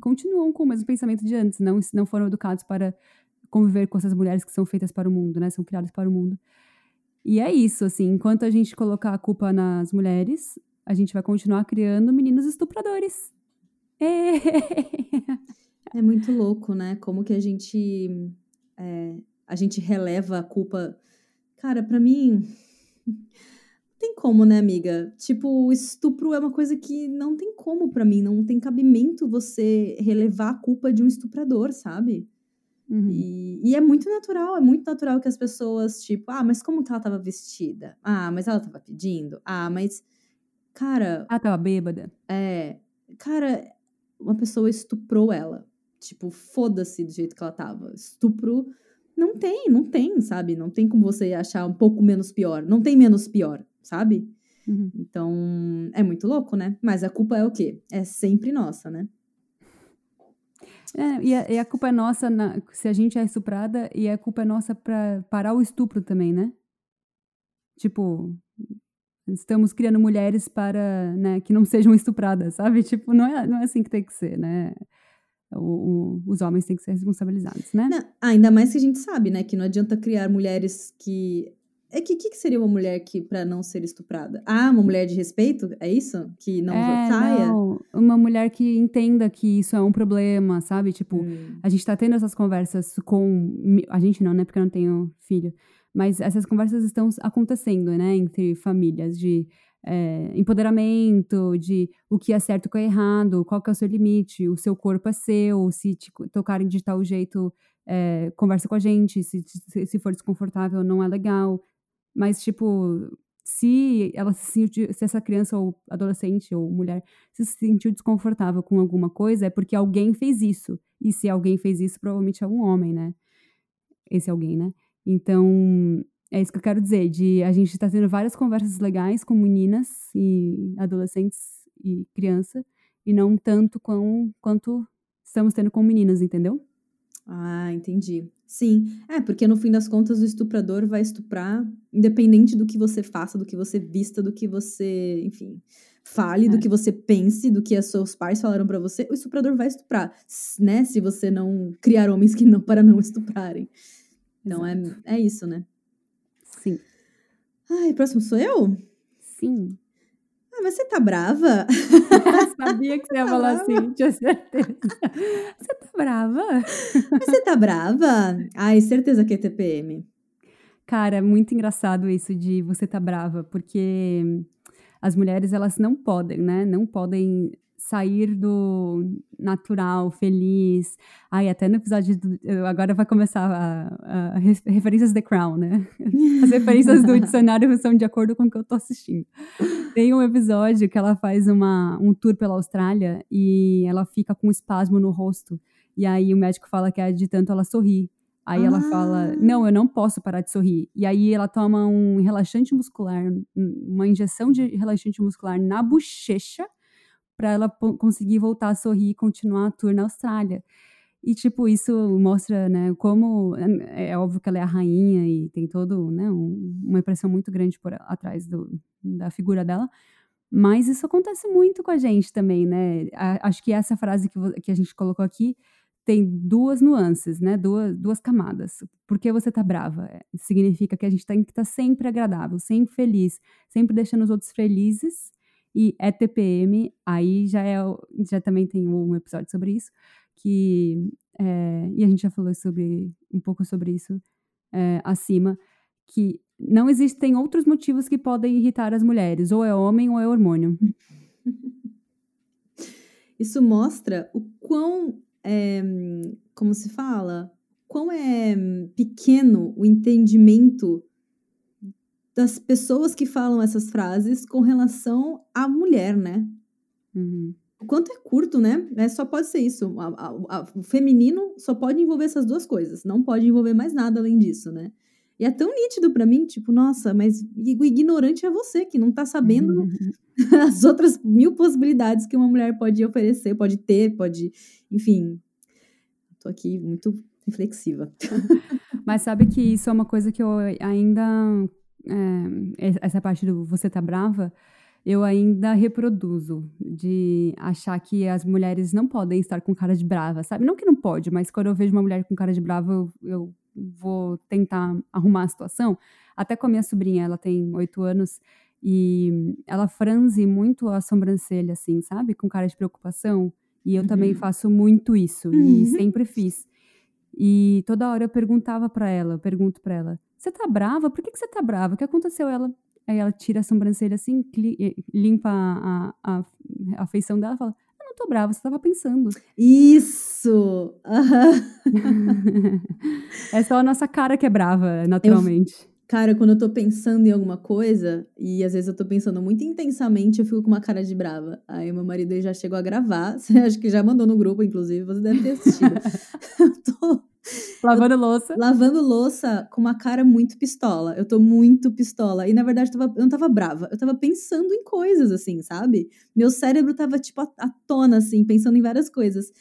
continuam com o mesmo pensamento de antes, não, não foram educados para conviver com essas mulheres que são feitas para o mundo, né? São criadas para o mundo. E é isso, assim, enquanto a gente colocar a culpa nas mulheres, a gente vai continuar criando meninos estupradores. É, é muito louco, né? Como que a gente é, a gente releva a culpa. Cara, para mim tem como, né, amiga? Tipo, estupro é uma coisa que não tem como para mim, não tem cabimento você relevar a culpa de um estuprador, sabe? Uhum. E, e, é muito natural, é muito natural que as pessoas, tipo, ah, mas como que ela tava vestida? Ah, mas ela tava pedindo? Ah, mas. Cara. Ela tava bêbada. É. Cara, uma pessoa estuprou ela. Tipo, foda-se do jeito que ela tava. Estupro. Não tem, não tem, sabe? Não tem como você achar um pouco menos pior. Não tem menos pior sabe? Uhum. Então, é muito louco, né? Mas a culpa é o quê? É sempre nossa, né? É, e, a, e a culpa é nossa na, se a gente é estuprada, e a culpa é nossa pra parar o estupro também, né? Tipo, estamos criando mulheres para, né, que não sejam estupradas, sabe? Tipo, não é, não é assim que tem que ser, né? O, o, os homens têm que ser responsabilizados, né? Não, ainda mais que a gente sabe, né, que não adianta criar mulheres que é que o que, que, seria uma mulher que para não ser estuprada? Ah, uma mulher de respeito? É isso? Que não é, saia? Não, uma mulher que entenda que isso é um problema, sabe? Tipo, hum. a gente tá tendo essas conversas com. A gente não, né? Porque eu não tenho filho. Mas essas conversas estão acontecendo, né? Entre famílias de é, empoderamento, de o que é certo e o que é errado, qual que é o seu limite, o seu corpo é seu, se te tocarem de tal jeito, é, conversa com a gente, se, se, se for desconfortável não é legal. Mas, tipo, se ela se sentiu, se essa criança ou adolescente ou mulher se sentiu desconfortável com alguma coisa, é porque alguém fez isso. E se alguém fez isso, provavelmente é um homem, né? Esse alguém, né? Então, é isso que eu quero dizer, de a gente está tendo várias conversas legais com meninas e adolescentes e criança, e não tanto com, quanto estamos tendo com meninas, entendeu? Ah, entendi. Sim, é, porque no fim das contas o estuprador vai estuprar, independente do que você faça, do que você vista, do que você, enfim, fale, é. do que você pense, do que seus pais falaram para você, o estuprador vai estuprar, né? Se você não criar homens que não para não estuprarem. Então é, é isso, né? Sim. Ai, próximo sou eu? Sim. Ah, mas você tá brava? Sabia que você ia tá falar assim, tinha certeza. Você tá brava? Mas você tá brava? Ai, certeza que é TPM. Cara, é muito engraçado isso de você tá brava, porque as mulheres, elas não podem, né? Não podem sair do natural, feliz. Ai, até no episódio. Do, agora vai começar a, a, referências The Crown, né? As referências do dicionário são de acordo com o que eu tô assistindo. Tem um episódio que ela faz uma, um tour pela Austrália e ela fica com um espasmo no rosto. E aí o médico fala que é de tanto ela sorrir. Aí ah. ela fala: Não, eu não posso parar de sorrir. E aí ela toma um relaxante muscular, uma injeção de relaxante muscular na bochecha para ela conseguir voltar a sorrir e continuar a tour na Austrália. E, tipo, isso mostra, né, como... É, é óbvio que ela é a rainha e tem todo, né, um, uma impressão muito grande por atrás do, da figura dela. Mas isso acontece muito com a gente também, né? A, acho que essa frase que, que a gente colocou aqui tem duas nuances, né? Duas, duas camadas. Por que você tá brava? É, significa que a gente tem que estar tá sempre agradável, sempre feliz, sempre deixando os outros felizes e é TPM, aí já é já também tem um episódio sobre isso, que é, e a gente já falou sobre um pouco sobre isso é, acima, que não existem outros motivos que podem irritar as mulheres, ou é homem ou é hormônio. Isso mostra o quão, é, como se fala, quão é pequeno o entendimento das pessoas que falam essas frases com relação à mulher, né? Uhum. O quanto é curto, né? É, só pode ser isso. A, a, a, o feminino só pode envolver essas duas coisas. Não pode envolver mais nada além disso, né? E é tão nítido para mim, tipo, nossa, mas o ignorante é você, que não tá sabendo uhum. as outras mil possibilidades que uma mulher pode oferecer, pode ter, pode. Enfim. Tô aqui muito reflexiva. Mas sabe que isso é uma coisa que eu ainda é, essa parte do você tá brava, eu ainda reproduzo de achar que as mulheres não podem estar com cara de brava, sabe? Não que não pode, mas quando eu vejo uma mulher com cara de brava, eu, eu vou tentar arrumar a situação. Até com a minha sobrinha, ela tem oito anos, e ela franze muito a sobrancelha, assim, sabe? Com cara de preocupação. E eu uhum. também faço muito isso, uhum. e sempre fiz. E toda hora eu perguntava para ela, eu pergunto para ela, você tá brava? Por que, que você tá brava? O que aconteceu? Ela, aí ela tira a sobrancelha assim, limpa a, a, a feição dela e fala: Eu não tô brava, você tava pensando. Isso! Uhum. é só a nossa cara que é brava, naturalmente. Cara, quando eu tô pensando em alguma coisa, e às vezes eu tô pensando muito intensamente, eu fico com uma cara de brava. Aí meu marido já chegou a gravar, acho que já mandou no grupo, inclusive, você deve ter assistido. eu tô Lavando louça. Lavando louça com uma cara muito pistola. Eu tô muito pistola. E na verdade eu, tava, eu não tava brava. Eu tava pensando em coisas, assim, sabe? Meu cérebro tava, tipo, à tona, assim, pensando em várias coisas.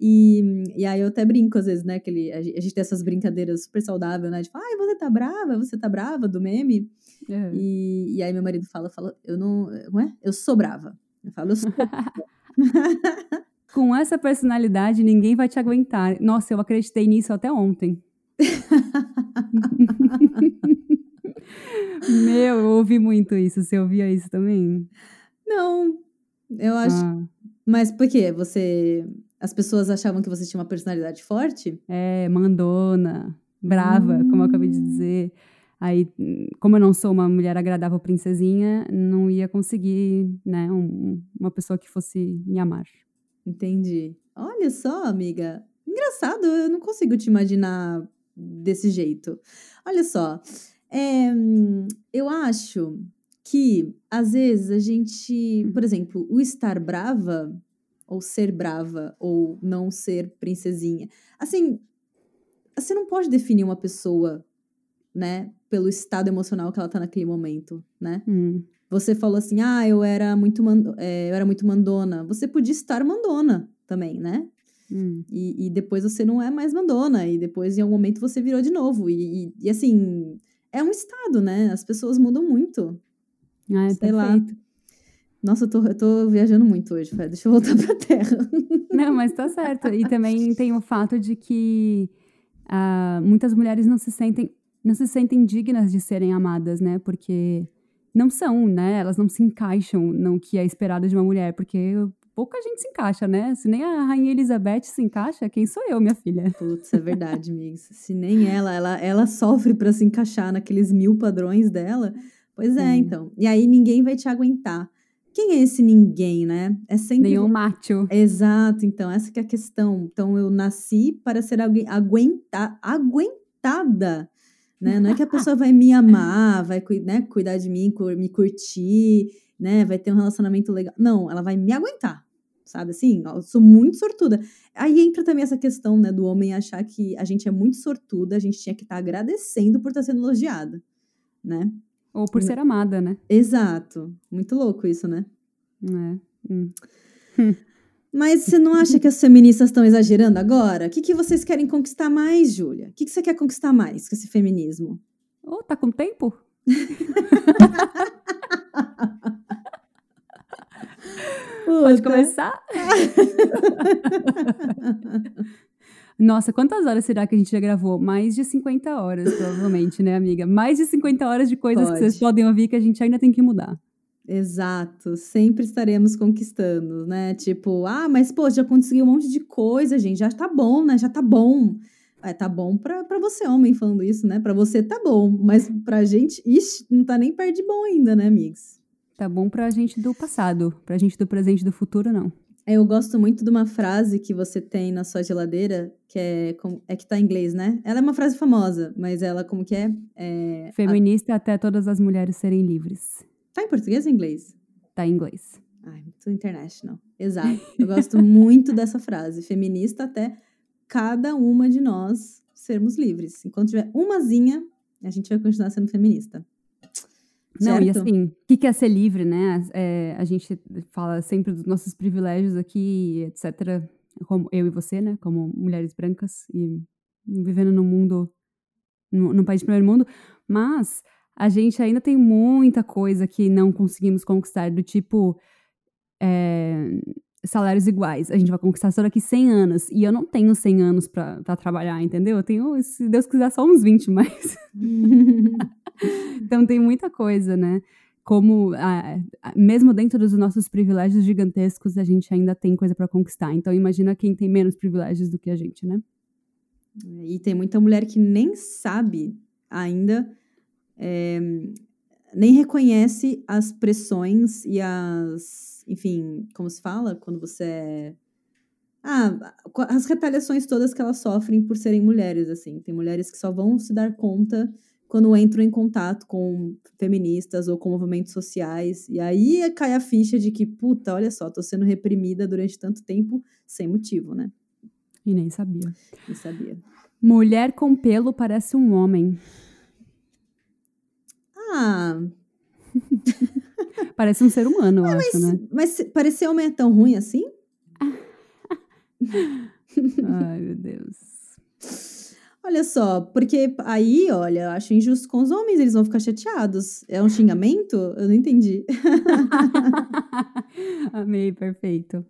E, e aí eu até brinco às vezes, né? Que ele, a gente tem essas brincadeiras super saudáveis, né? De falar, ai, você tá brava, você tá brava, do meme. Uhum. E, e aí meu marido fala, fala, eu não. Não é? Eu sou brava. Eu falo, eu sou Com essa personalidade, ninguém vai te aguentar. Nossa, eu acreditei nisso até ontem. Meu, eu ouvi muito isso. Você ouvia isso também? Não, eu acho. Ah. Mas por quê? Você. As pessoas achavam que você tinha uma personalidade forte? É, mandona, brava, hum. como eu acabei de dizer. Aí, como eu não sou uma mulher agradável princesinha, não ia conseguir, né, um, uma pessoa que fosse me amar. Entendi. Olha só, amiga. Engraçado, eu não consigo te imaginar desse jeito. Olha só, é, eu acho que às vezes a gente, por exemplo, o estar brava, ou ser brava, ou não ser princesinha, assim, você não pode definir uma pessoa, né, pelo estado emocional que ela tá naquele momento, né? Hum. Você falou assim, ah, eu era muito, é, eu era muito mandona. Você podia estar mandona também, né? Hum. E, e, depois você não é mais mandona, e depois em algum momento você virou de novo. E, e, e assim, é um estado, né? As pessoas mudam muito. Ah, é Sei perfeito. lá. Nossa, eu tô, eu tô viajando muito hoje, Fé. Deixa eu voltar pra terra. Não, mas tá certo. E também tem o fato de que uh, muitas mulheres não se sentem não se sentem dignas de serem amadas, né? Porque não são, né? Elas não se encaixam no que é esperado de uma mulher, porque pouca gente se encaixa, né? Se nem a Rainha Elizabeth se encaixa, quem sou eu, minha filha? Putz, é verdade, amigos. Se nem ela, ela, ela sofre para se encaixar naqueles mil padrões dela. Pois é, então. E aí ninguém vai te aguentar. Quem é esse ninguém, né? É sempre. Nenhum macho. Exato, então, essa que é a questão. Então, eu nasci para ser alguém aguentar, aguentada né? Não é que a pessoa vai me amar, vai né, cuidar de mim, me curtir, né? Vai ter um relacionamento legal. Não, ela vai me aguentar, sabe? Assim, eu sou muito sortuda. Aí entra também essa questão, né, do homem achar que a gente é muito sortuda, a gente tinha que estar tá agradecendo por estar tá sendo elogiada, né? Ou por ser amada, né? Exato. Muito louco isso, né? É. Hum. Mas você não acha que as feministas estão exagerando agora? O que, que vocês querem conquistar mais, Júlia? O que, que você quer conquistar mais com esse feminismo? Oh, tá com tempo? Pode começar? Nossa, quantas horas será que a gente já gravou? Mais de 50 horas, provavelmente, né, amiga? Mais de 50 horas de coisas Pode. que vocês podem ouvir que a gente ainda tem que mudar. Exato, sempre estaremos conquistando, né? Tipo, ah, mas pô, já consegui um monte de coisa, gente, já tá bom, né? Já tá bom. É, tá bom pra, pra você, homem, falando isso, né? Pra você tá bom, mas pra gente, ixi, não tá nem perto de bom ainda, né, amigos? Tá bom pra gente do passado, pra gente do presente e do futuro, não. Eu gosto muito de uma frase que você tem na sua geladeira, que é, é que tá em inglês, né? Ela é uma frase famosa, mas ela como que é? é Feminista a... até todas as mulheres serem livres. Tá em português ou em inglês? Tá em inglês. Ai, muito international. Exato. Eu gosto muito dessa frase. Feminista até cada uma de nós sermos livres. Enquanto tiver umazinha, a gente vai continuar sendo feminista. Não, certo? e assim, o que, é ser livre, né? É, a gente fala sempre dos nossos privilégios aqui, etc. Como eu e você, né? Como mulheres brancas e vivendo num mundo, num, num país de primeiro mundo. Mas a gente ainda tem muita coisa que não conseguimos conquistar, do tipo é, salários iguais. A gente vai conquistar só daqui 100 anos. E eu não tenho 100 anos para trabalhar, entendeu? Eu tenho, se Deus quiser, só uns 20 mais. então tem muita coisa, né? Como, mesmo dentro dos nossos privilégios gigantescos, a gente ainda tem coisa para conquistar. Então imagina quem tem menos privilégios do que a gente, né? E tem muita mulher que nem sabe ainda é, nem reconhece as pressões e as. Enfim, como se fala? Quando você é. Ah, as retaliações todas que elas sofrem por serem mulheres, assim. Tem mulheres que só vão se dar conta quando entram em contato com feministas ou com movimentos sociais. E aí cai a ficha de que, puta, olha só, tô sendo reprimida durante tanto tempo sem motivo, né? E nem sabia. Nem sabia. Mulher com pelo parece um homem. Ah. Parece um ser humano, mas, acho, né? Mas parecer homem é tão ruim assim? Ai, meu Deus. Olha só, porque aí, olha, eu acho injusto com os homens, eles vão ficar chateados. É um xingamento? Eu não entendi. Amei, perfeito.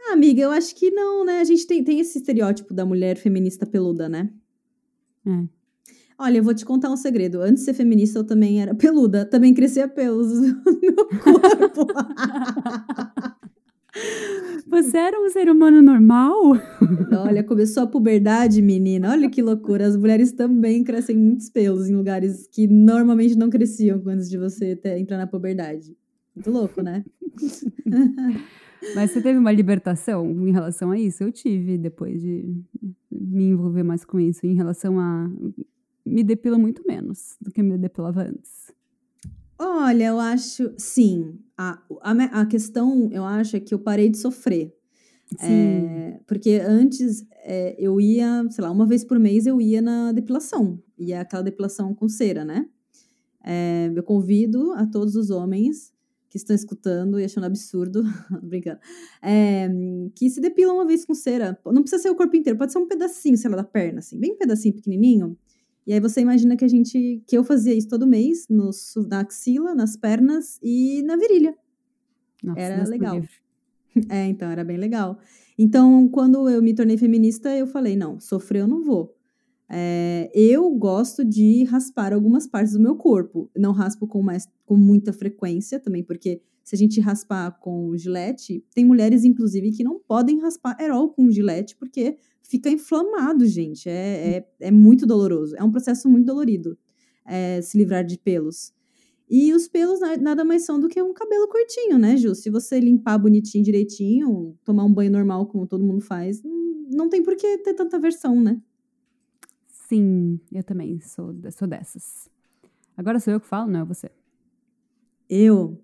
Ah, amiga, eu acho que não, né? A gente tem, tem esse estereótipo da mulher feminista peluda, né? É. Olha, eu vou te contar um segredo. Antes de ser feminista, eu também era peluda. Também crescia pelos no meu corpo. Você era um ser humano normal? Olha, começou a puberdade, menina. Olha que loucura. As mulheres também crescem muitos pelos em lugares que normalmente não cresciam antes de você ter, entrar na puberdade. Muito louco, né? Mas você teve uma libertação em relação a isso? Eu tive, depois de me envolver mais com isso, em relação a. Me depila muito menos do que me depilava antes. Olha, eu acho. Sim. A, a, a questão, eu acho, é que eu parei de sofrer. É, porque antes é, eu ia, sei lá, uma vez por mês eu ia na depilação. E é aquela depilação com cera, né? É, eu convido a todos os homens que estão escutando e achando absurdo, brincando, é, que se depilam uma vez com cera. Não precisa ser o corpo inteiro, pode ser um pedacinho, sei lá, da perna, assim, bem um pedacinho pequenininho. E aí você imagina que a gente, que eu fazia isso todo mês, no, na axila, nas pernas e na virilha. Nossa, era legal. É, então, era bem legal. Então, quando eu me tornei feminista, eu falei, não, sofrer eu não vou. É, eu gosto de raspar algumas partes do meu corpo. Não raspo com, mais, com muita frequência também, porque se a gente raspar com gilete, tem mulheres, inclusive, que não podem raspar aerol com gilete, porque fica inflamado, gente. É, é, é muito doloroso. É um processo muito dolorido é, se livrar de pelos. E os pelos nada mais são do que um cabelo curtinho, né, Ju? Se você limpar bonitinho, direitinho, tomar um banho normal, como todo mundo faz, não tem por que ter tanta versão, né? Sim, eu também sou, sou dessas. Agora sou eu que falo, não é você? Eu?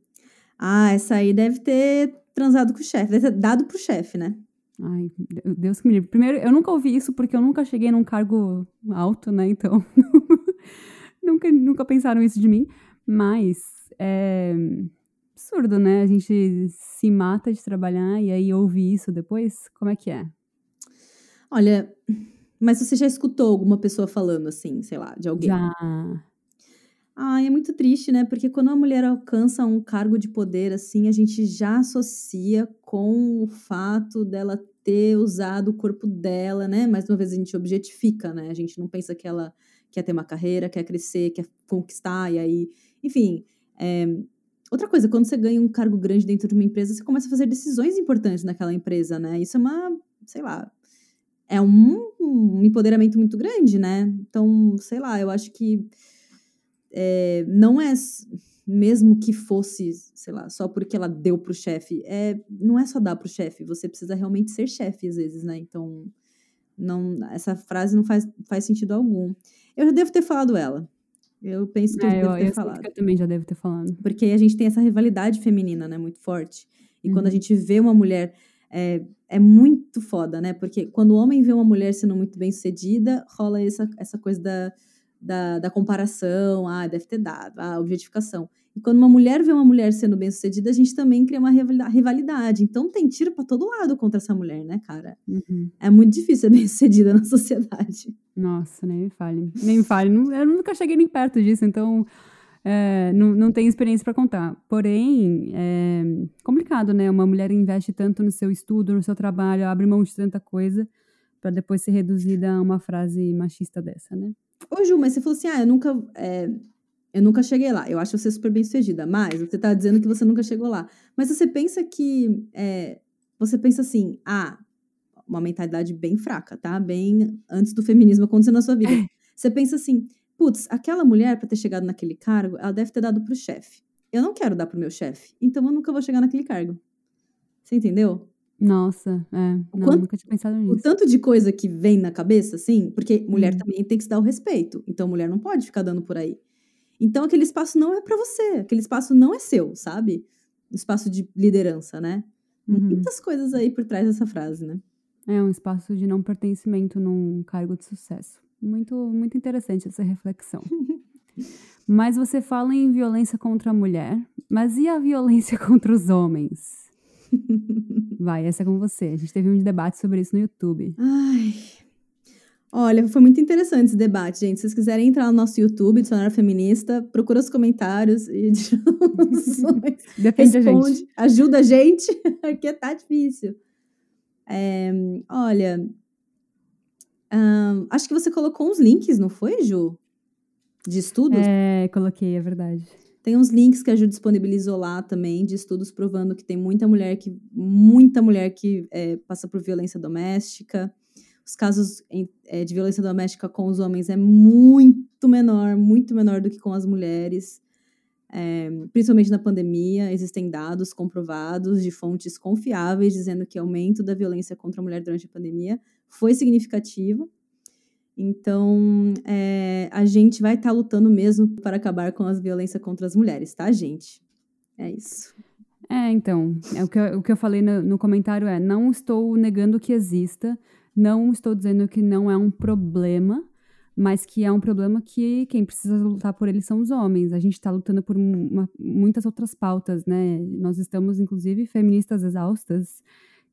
Ah, essa aí deve ter transado com o chefe, deve ter dado pro chefe, né? Ai, Deus que me livre. Primeiro, eu nunca ouvi isso porque eu nunca cheguei num cargo alto, né? Então, nunca, nunca pensaram isso de mim. Mas é absurdo, né? A gente se mata de trabalhar e aí ouve isso depois. Como é que é? Olha, mas você já escutou alguma pessoa falando assim, sei lá, de alguém? Já. Ai, é muito triste, né? Porque quando a mulher alcança um cargo de poder assim, a gente já associa com o fato dela ter usado o corpo dela, né? Mais uma vez a gente objetifica, né? A gente não pensa que ela quer ter uma carreira, quer crescer, quer conquistar, e aí, enfim. É... Outra coisa, quando você ganha um cargo grande dentro de uma empresa, você começa a fazer decisões importantes naquela empresa, né? Isso é uma, sei lá, é um, um empoderamento muito grande, né? Então, sei lá, eu acho que é, não é mesmo que fosse, sei lá, só porque ela deu pro chefe, é, não é só dar pro chefe, você precisa realmente ser chefe às vezes, né? Então, não, essa frase não faz, faz sentido algum. Eu já devo ter falado ela. Eu penso que é, eu devo ter eu falado. eu também já devo ter falado. Porque a gente tem essa rivalidade feminina, né, muito forte. E uhum. quando a uhum. gente vê uma mulher é, é muito foda, né? Porque quando o homem vê uma mulher sendo muito bem sucedida, rola essa, essa coisa da, da, da comparação, ah, deve ter dado, a ah, objetificação. E quando uma mulher vê uma mulher sendo bem sucedida, a gente também cria uma rivalidade. Então tem tiro para todo lado contra essa mulher, né, cara? Uhum. É muito difícil ser bem sucedida na sociedade. Nossa, nem me fale. Nem me fale. Eu nunca cheguei nem perto disso, então é, não, não tenho experiência para contar. Porém, é complicado, né? Uma mulher investe tanto no seu estudo, no seu trabalho, abre mão de tanta coisa para depois ser reduzida a uma frase machista dessa, né? Ô, Ju, mas você falou assim: ah, eu nunca. É, eu nunca cheguei lá. Eu acho você super bem sucedida. Mas você tá dizendo que você nunca chegou lá. Mas você pensa que. É, você pensa assim, ah, uma mentalidade bem fraca, tá? Bem antes do feminismo acontecer na sua vida. Você pensa assim, putz, aquela mulher, para ter chegado naquele cargo, ela deve ter dado pro chefe. Eu não quero dar pro meu chefe, então eu nunca vou chegar naquele cargo. Você entendeu? Nossa, é. Não, quanto, nunca tinha pensado nisso. O tanto de coisa que vem na cabeça, assim, porque mulher hum. também tem que se dar o respeito. Então, mulher não pode ficar dando por aí. Então, aquele espaço não é para você. Aquele espaço não é seu, sabe? O espaço de liderança, né? Uhum. Muitas coisas aí por trás dessa frase, né? É um espaço de não pertencimento num cargo de sucesso. Muito, muito interessante essa reflexão. mas você fala em violência contra a mulher, mas e a violência contra os homens? Vai, essa é com você. A gente teve um debate sobre isso no YouTube. Ai. Olha, foi muito interessante esse debate, gente. Se vocês quiserem entrar no nosso YouTube, Dicionário Feminista, procura os comentários e Depende da gente. Ajuda a gente, porque tá difícil. É, olha, acho que você colocou uns links, não foi, Ju? De estudos? É, coloquei, é verdade. Tem uns links que a Ju disponibilizou lá também, de estudos provando que tem muita mulher que. Muita mulher que é, passa por violência doméstica. Os casos é, de violência doméstica com os homens é muito menor, muito menor do que com as mulheres. É, principalmente na pandemia, existem dados comprovados de fontes confiáveis dizendo que o aumento da violência contra a mulher durante a pandemia foi significativo. Então, é, a gente vai estar tá lutando mesmo para acabar com a violência contra as mulheres, tá, gente? É isso. É, então, é o, que eu, o que eu falei no, no comentário é: não estou negando que exista, não estou dizendo que não é um problema, mas que é um problema que quem precisa lutar por ele são os homens. A gente está lutando por uma, muitas outras pautas, né? Nós estamos, inclusive, feministas exaustas,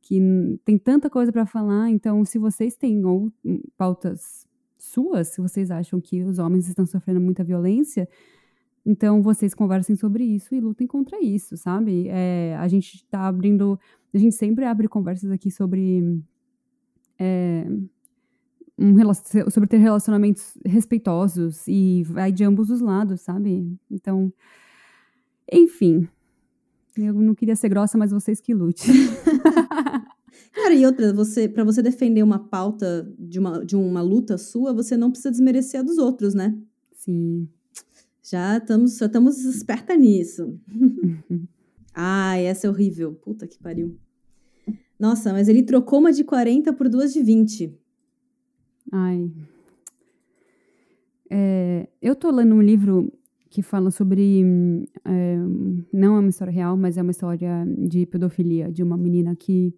que tem tanta coisa para falar. Então, se vocês têm ou pautas suas, se vocês acham que os homens estão sofrendo muita violência, então vocês conversem sobre isso e lutem contra isso, sabe? É, a gente está abrindo, a gente sempre abre conversas aqui sobre é, um, sobre ter relacionamentos respeitosos e vai de ambos os lados, sabe? Então, enfim, eu não queria ser grossa, mas vocês que lute. Cara, e outra, você, para você defender uma pauta de uma, de uma luta sua, você não precisa desmerecer a dos outros, né? Sim. Já estamos, já estamos esperta nisso. Ai, essa é horrível. Puta que pariu. Nossa, mas ele trocou uma de 40 por duas de 20. Ai. É, eu tô lendo um livro que fala sobre. É, não é uma história real, mas é uma história de pedofilia de uma menina que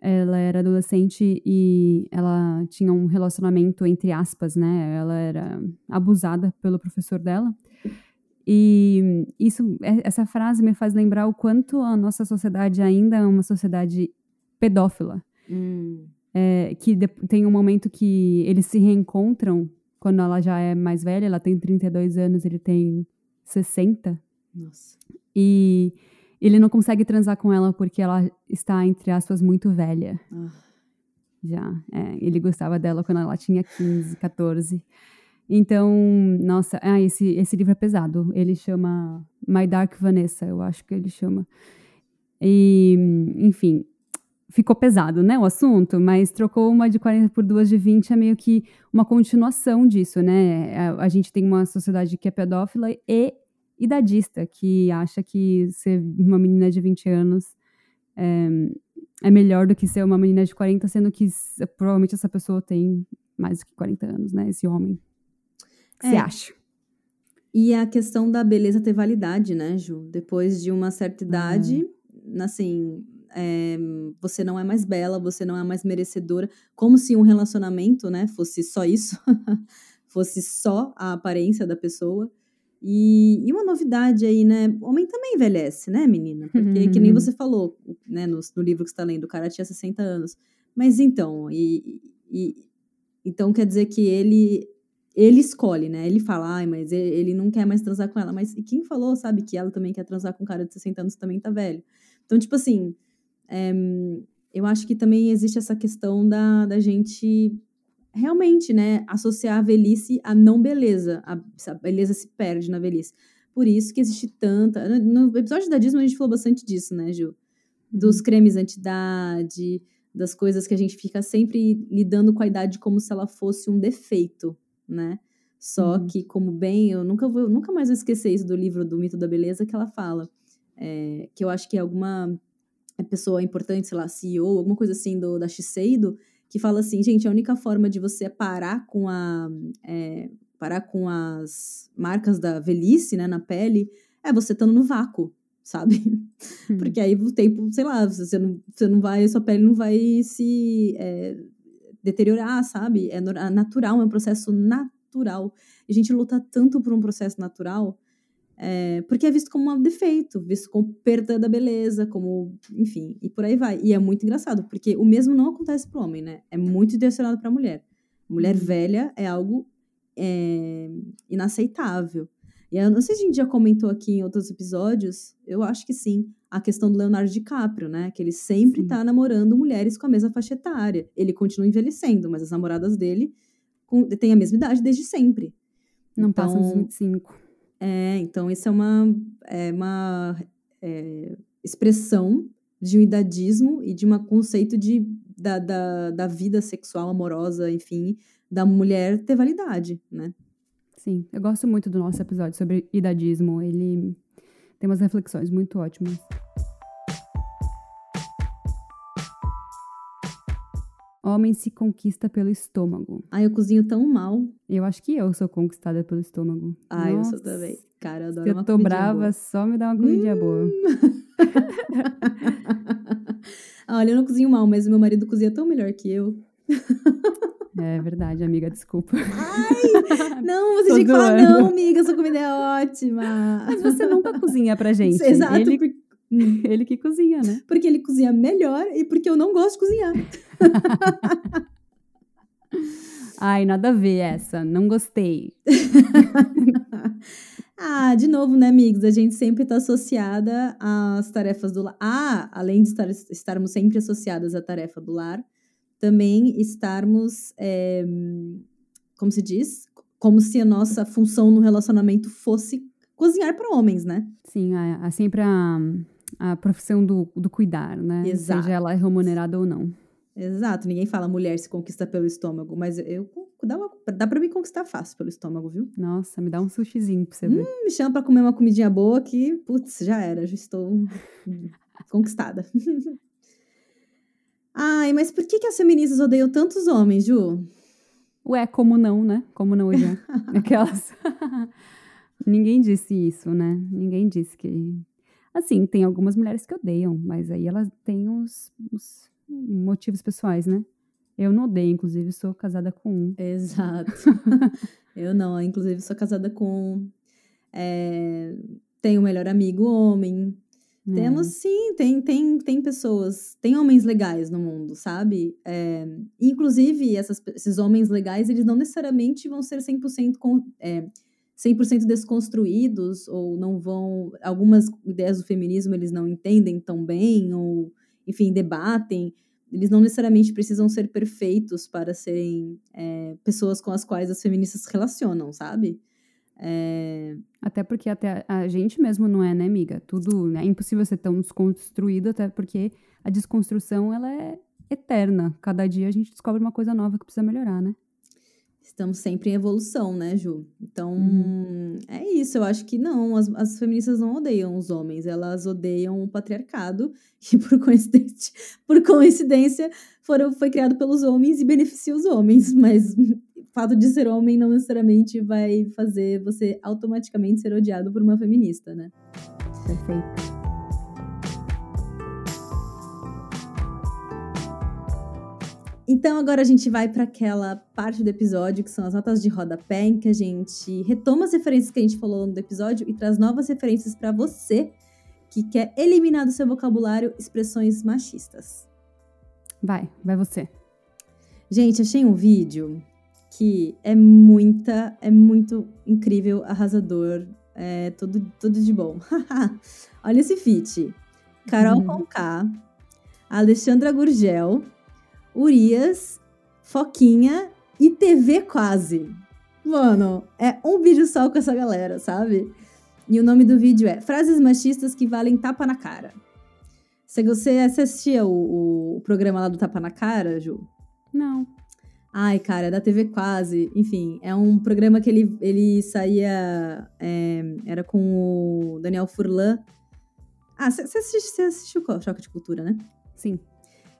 ela era adolescente e ela tinha um relacionamento entre aspas, né? Ela era abusada pelo professor dela. E isso, é, essa frase me faz lembrar o quanto a nossa sociedade ainda é uma sociedade pedófila. Hum. É, que de, tem um momento que eles se reencontram quando ela já é mais velha, ela tem 32 anos, ele tem 60. Nossa. E ele não consegue transar com ela porque ela está, entre aspas, muito velha. Ah. Já. É, ele gostava dela quando ela tinha 15, 14. Então, nossa, ah, esse, esse livro é pesado. Ele chama My Dark Vanessa, eu acho que ele chama. E, enfim, ficou pesado, né, o assunto, mas trocou uma de 40 por duas de 20 é meio que uma continuação disso, né? A, a gente tem uma sociedade que é pedófila e idadista, que acha que ser uma menina de 20 anos é, é melhor do que ser uma menina de 40, sendo que provavelmente essa pessoa tem mais do que 40 anos, né? Esse homem. Que é. você acha? E a questão da beleza ter validade, né, Ju? Depois de uma certa idade, assim, é, você não é mais bela, você não é mais merecedora, como se um relacionamento, né, fosse só isso, fosse só a aparência da pessoa. E, e, uma novidade aí, né? Homem também envelhece, né, menina? Porque, uhum. que nem uhum. você falou, né, no, no, livro que você está lendo, o cara tinha 60 anos. Mas então, e, e, então quer dizer que ele ele escolhe, né? Ele fala, mas ele, ele não quer mais transar com ela. Mas e quem falou, sabe, que ela também quer transar com um cara de 60 anos também tá velho? Então, tipo assim, é, eu acho que também existe essa questão da, da gente realmente, né, associar a velhice à não beleza. A, a beleza se perde na velhice. Por isso que existe tanta. No episódio da Disney a gente falou bastante disso, né, Gil? Dos uhum. cremes anti-idade, das coisas que a gente fica sempre lidando com a idade como se ela fosse um defeito, né? Só uhum. que, como bem, eu nunca vou, nunca mais vou esquecer isso do livro do Mito da Beleza que ela fala. É, que eu acho que é alguma pessoa importante, sei lá, CEO, alguma coisa assim do, da Shiseido, que fala assim, gente, a única forma de você parar com a é, parar com as marcas da velhice, né, na pele, é você estando no vácuo, sabe? Hum. Porque aí o tempo, sei lá, você não, você não vai, sua pele não vai se é, deteriorar, sabe? É natural, é um processo natural. E a gente luta tanto por um processo natural É, porque é visto como um defeito, visto como perda da beleza, como, enfim, e por aí vai. E é muito engraçado, porque o mesmo não acontece pro homem, né? É muito direcionado pra mulher. Mulher Uhum. velha é algo é, inaceitável. E eu não sei se a gente já comentou aqui em outros episódios, eu acho que sim, a questão do Leonardo DiCaprio, né? Que ele sempre Sim. tá namorando mulheres com a mesma faixa etária. Ele continua envelhecendo, mas as namoradas dele têm a mesma idade desde sempre. Não passa dos Então, 25. É, então isso é uma, é uma é, expressão de um idadismo e de um conceito de, da, da, da vida sexual amorosa, enfim, da mulher ter validade, né? Sim, eu gosto muito do nosso episódio sobre idadismo. Ele tem umas reflexões muito ótimas. Homem se conquista pelo estômago. Ah, eu cozinho tão mal. Eu acho que eu sou conquistada pelo estômago. Ah, eu sou Nossa, também. Cara, eu adoro Se uma eu tô brava, boa. só me dá uma comidinha boa. Ah, Olha, eu não cozinho mal, mas meu marido cozinha tão melhor que eu. É verdade, amiga, desculpa. Não, você tinha que falar, não, amiga, sua comida é ótima. Mas você nunca cozinha pra gente. Exato, Ele, por- Hum. ele que cozinha, né? porque ele cozinha melhor e porque eu não gosto de cozinhar. Ai, nada a ver essa. Não gostei. Ah, de novo, né, amigos? A gente sempre está associada às tarefas do lar. Ah, além de estar, estarmos sempre associadas à tarefa do lar, também estarmos, é, como se diz? Como se a nossa função no relacionamento fosse cozinhar para homens, né? Sim, a, a- sempre a, a profissão do, do cuidar, né? Exato. Seja ela remunerada ou não. Exato, ninguém fala mulher se conquista pelo estômago, mas eu dá, uma, dá para me conquistar fácil pelo estômago, viu? Nossa, me dá um sushizinho pra você ver. Me chama para comer uma comidinha boa que, putz, já era, já estou conquistada. Ai, mas por que, que as feministas odeiam tantos homens, Ju? Ué, como não, né? Como não odiar? Aquelas. Ninguém disse isso, né? Ninguém disse que. Assim, tem algumas mulheres que odeiam, mas aí elas têm os, os motivos pessoais, né? Eu não odeio, inclusive, sou casada com um. Exato. eu não, inclusive sou casada com. É, tenho um melhor amigo homem. né? Temos sim, tem, tem, tem pessoas, tem homens legais no mundo, sabe? É, inclusive, essas, esses homens legais, eles não necessariamente vão ser 100%, com, é, 100% desconstruídos, ou não vão. Algumas ideias do feminismo eles não entendem tão bem, ou, enfim, debatem. Eles não necessariamente precisam ser perfeitos para serem é, pessoas com as quais as feministas se relacionam, sabe? É, Até porque até a gente mesmo não é, né, amiga? Tudo né? é impossível ser tão desconstruído, até porque a desconstrução ela é eterna. Cada dia a gente descobre uma coisa nova que precisa melhorar, né? Estamos sempre em evolução, né, Ju? Então, Uhum. é isso. Eu acho que não, as, as feministas não odeiam os homens, elas odeiam o patriarcado, que por coincidência, por coincidência foram, foi criado pelos homens e beneficia os homens. Mas o fato de ser homem não necessariamente vai fazer você automaticamente ser odiado por uma feminista, né? Perfeito. Então agora a gente vai para aquela parte do episódio que são as notas de rodapé, em que a gente retoma as referências que a gente falou no episódio e traz novas referências para você que quer eliminar do seu vocabulário expressões machistas. Vai, vai você. Gente, achei um vídeo que é muita, é muito incrível, arrasador, é tudo, tudo de bom. Olha esse feat. Carol Uhum. Conká, Alexandra Gurgel, Urias, Foquinha e TV Quase. Mano, é um vídeo só com essa galera, sabe? E o nome do vídeo é Frases Machistas que Valem Tapa na Cara. Se você assistia o, o programa lá do Tapa na Cara, Ju? Não. Ai, cara, é da TV Quase. Enfim, é um programa que ele, ele saía. é, era com o Daniel Furlan. Ah, você assistiu, o Choque de Cultura, né? Sim.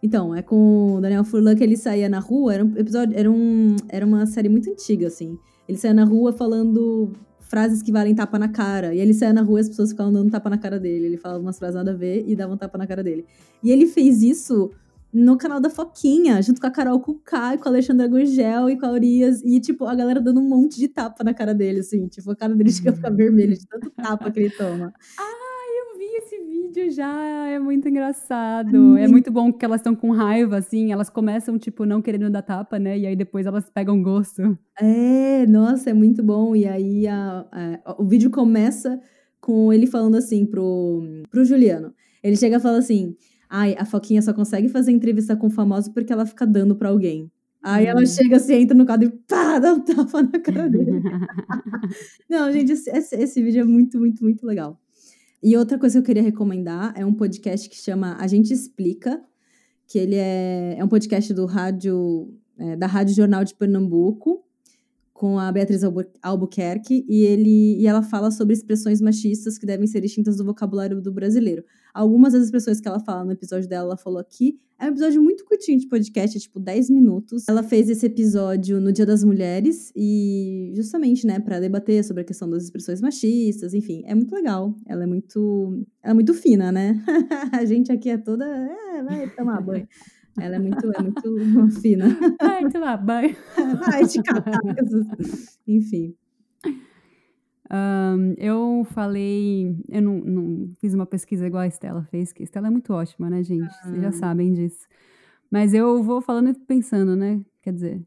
Então, é com o Daniel Furlan que ele saía na rua. Era um episódio. Era, um, era uma série muito antiga, assim. Ele saía na rua falando frases que valem tapa na cara. E ele saía na rua e as pessoas ficavam dando tapa na cara dele. Ele falava umas frases nada a ver e davam tapa na cara dele. E ele fez isso no canal da Foquinha, junto com a Carol Kuká, com a Alexandra Gurgel e com a Urias. E, tipo, a galera dando um monte de tapa na cara dele, assim. Tipo, a cara dele chega a ficar vermelha de tanto tapa que ele toma. Ah, vídeo já. É muito engraçado. É muito bom que elas estão com raiva, assim. Elas começam, tipo, não querendo dar tapa, né? E aí depois elas pegam gosto. É, nossa, é muito bom. E aí a, a, o vídeo começa com ele falando assim pro, pro Juliano. Ele chega e fala assim: Ai, a Foquinha só consegue fazer entrevista com famoso porque ela fica dando pra alguém. Aí ela uhum. chega assim, entra no quadro e pá, dá um tapa na cara dele. Não, gente, esse, esse, vídeo é muito, muito, muito legal. E outra coisa que eu queria recomendar é um podcast que chama A Gente Explica, que ele é, é um podcast do rádio, é, da Rádio Jornal de Pernambuco, com a Beatriz Albuquerque, e, ele, e ela fala sobre expressões machistas que devem ser extintas do vocabulário do brasileiro. Algumas das expressões que ela fala no episódio dela, ela falou aqui. É um episódio muito curtinho de podcast, é tipo 10 minutos. Ela fez esse episódio no Dia das Mulheres e justamente, né, para debater sobre a questão das expressões machistas, enfim, é muito legal. Ela é muito, ela é muito fina, né? a gente aqui é toda, é, vai tomar banho. Ela é muito, é muito fina. Vai tomar banho. Vai te catar. Enfim. Um, eu falei, eu não, não, fiz uma pesquisa igual a Estela fez, que a Estela é muito ótima, né, gente? Ah. Vocês já sabem disso. Mas eu vou falando e pensando, né? Quer dizer,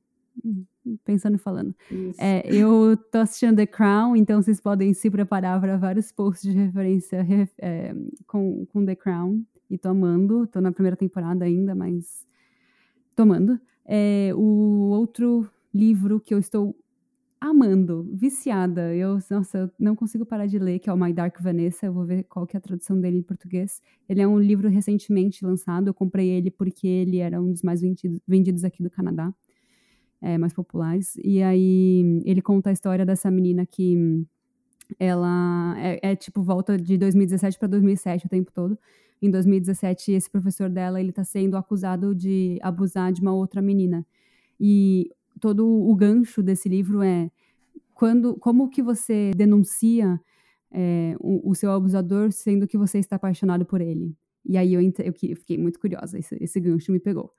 pensando e falando. É, eu tô assistindo The Crown, então vocês podem se preparar para vários posts de referência é, com, com The Crown. E tô amando, tô na primeira temporada ainda, mas tomando. É, o outro livro que eu estou amando, viciada. Eu, nossa, eu não consigo parar de ler, que é o My Dark Vanessa. Eu vou ver qual que é a tradução dele em português. Ele é um livro recentemente lançado. Eu comprei ele porque ele era um dos mais vendidos, vendidos aqui do Canadá, é, mais populares. E aí ele conta a história dessa menina que ela é, é tipo volta de 2017 para 2007 o tempo todo. Em 2017, esse professor dela ele está sendo acusado de abusar de uma outra menina. E todo o gancho desse livro é quando, como que você denuncia é, o, o, seu abusador sendo que você está apaixonado por ele. E aí eu, eu, fiquei muito curiosa, esse, esse, gancho me pegou.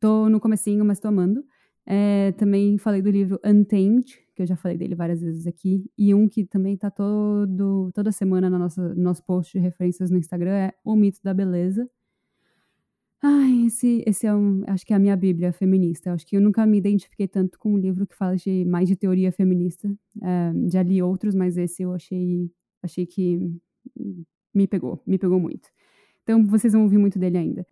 Tô no comecinho, mas tô amando. É, também falei do livro Untamed, que eu já falei dele várias vezes aqui, e um que também tá todo, toda semana no nosso, no nosso post de referências no Instagram é O Mito da Beleza, Ai, esse, esse é um, acho que é a minha bíblia feminista. Acho que eu nunca me identifiquei tanto com um livro que fala de mais de teoria feminista. É, já li outros, mas esse eu achei, achei que me pegou, me pegou muito. Então vocês vão ouvir muito dele ainda.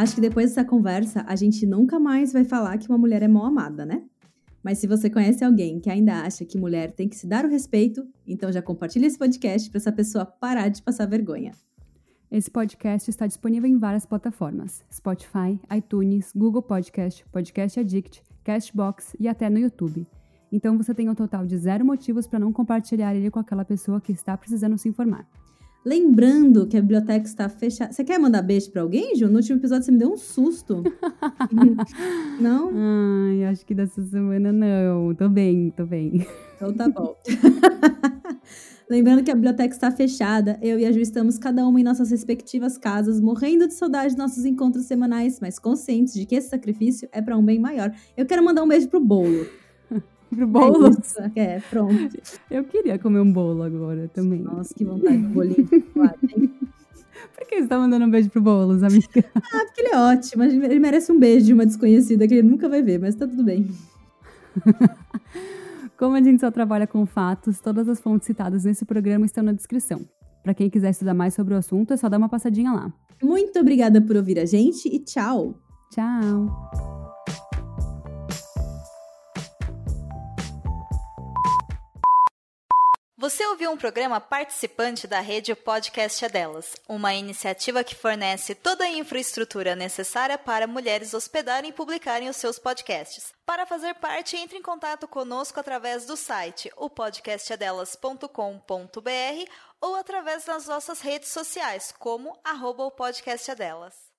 Acho que depois dessa conversa, a gente nunca mais vai falar que uma mulher é mal amada, né? Mas se você conhece alguém que ainda acha que mulher tem que se dar o respeito, então já compartilhe esse podcast para essa pessoa parar de passar vergonha. Esse podcast está disponível em várias plataformas: Spotify, iTunes, Google Podcast, Podcast Addict, Castbox e até no YouTube. Então você tem um total de zero motivos para não compartilhar ele com aquela pessoa que está precisando se informar. Lembrando que a biblioteca está fechada. Você quer mandar beijo para alguém, Ju? No último episódio você me deu um susto. não? Ai, acho que dessa semana não. Tô bem, tô bem. Então tá bom. Lembrando que a biblioteca está fechada, eu e a Ju estamos cada uma em nossas respectivas casas, morrendo de saudade dos nossos encontros semanais, mas conscientes de que esse sacrifício é para um bem maior. Eu quero mandar um beijo pro bolo pro bolo. É, isso, é, pronto. Eu queria comer um bolo agora também. Nossa, que vontade de bolinho. Por que você tá mandando um beijo pro Boulos, amiga? Ah, porque ele é ótimo. Ele merece um beijo de uma desconhecida que ele nunca vai ver, mas tá tudo bem. Como a gente só trabalha com fatos, todas as fontes citadas nesse programa estão na descrição. Para quem quiser estudar mais sobre o assunto, é só dar uma passadinha lá. Muito obrigada por ouvir a gente e tchau! Tchau! Você ouviu um programa participante da rede Podcast é Delas, uma iniciativa que fornece toda a infraestrutura necessária para mulheres hospedarem e publicarem os seus podcasts. Para fazer parte, entre em contato conosco através do site opodcastadelas.com.br ou através das nossas redes sociais, como arroba o podcast é delas.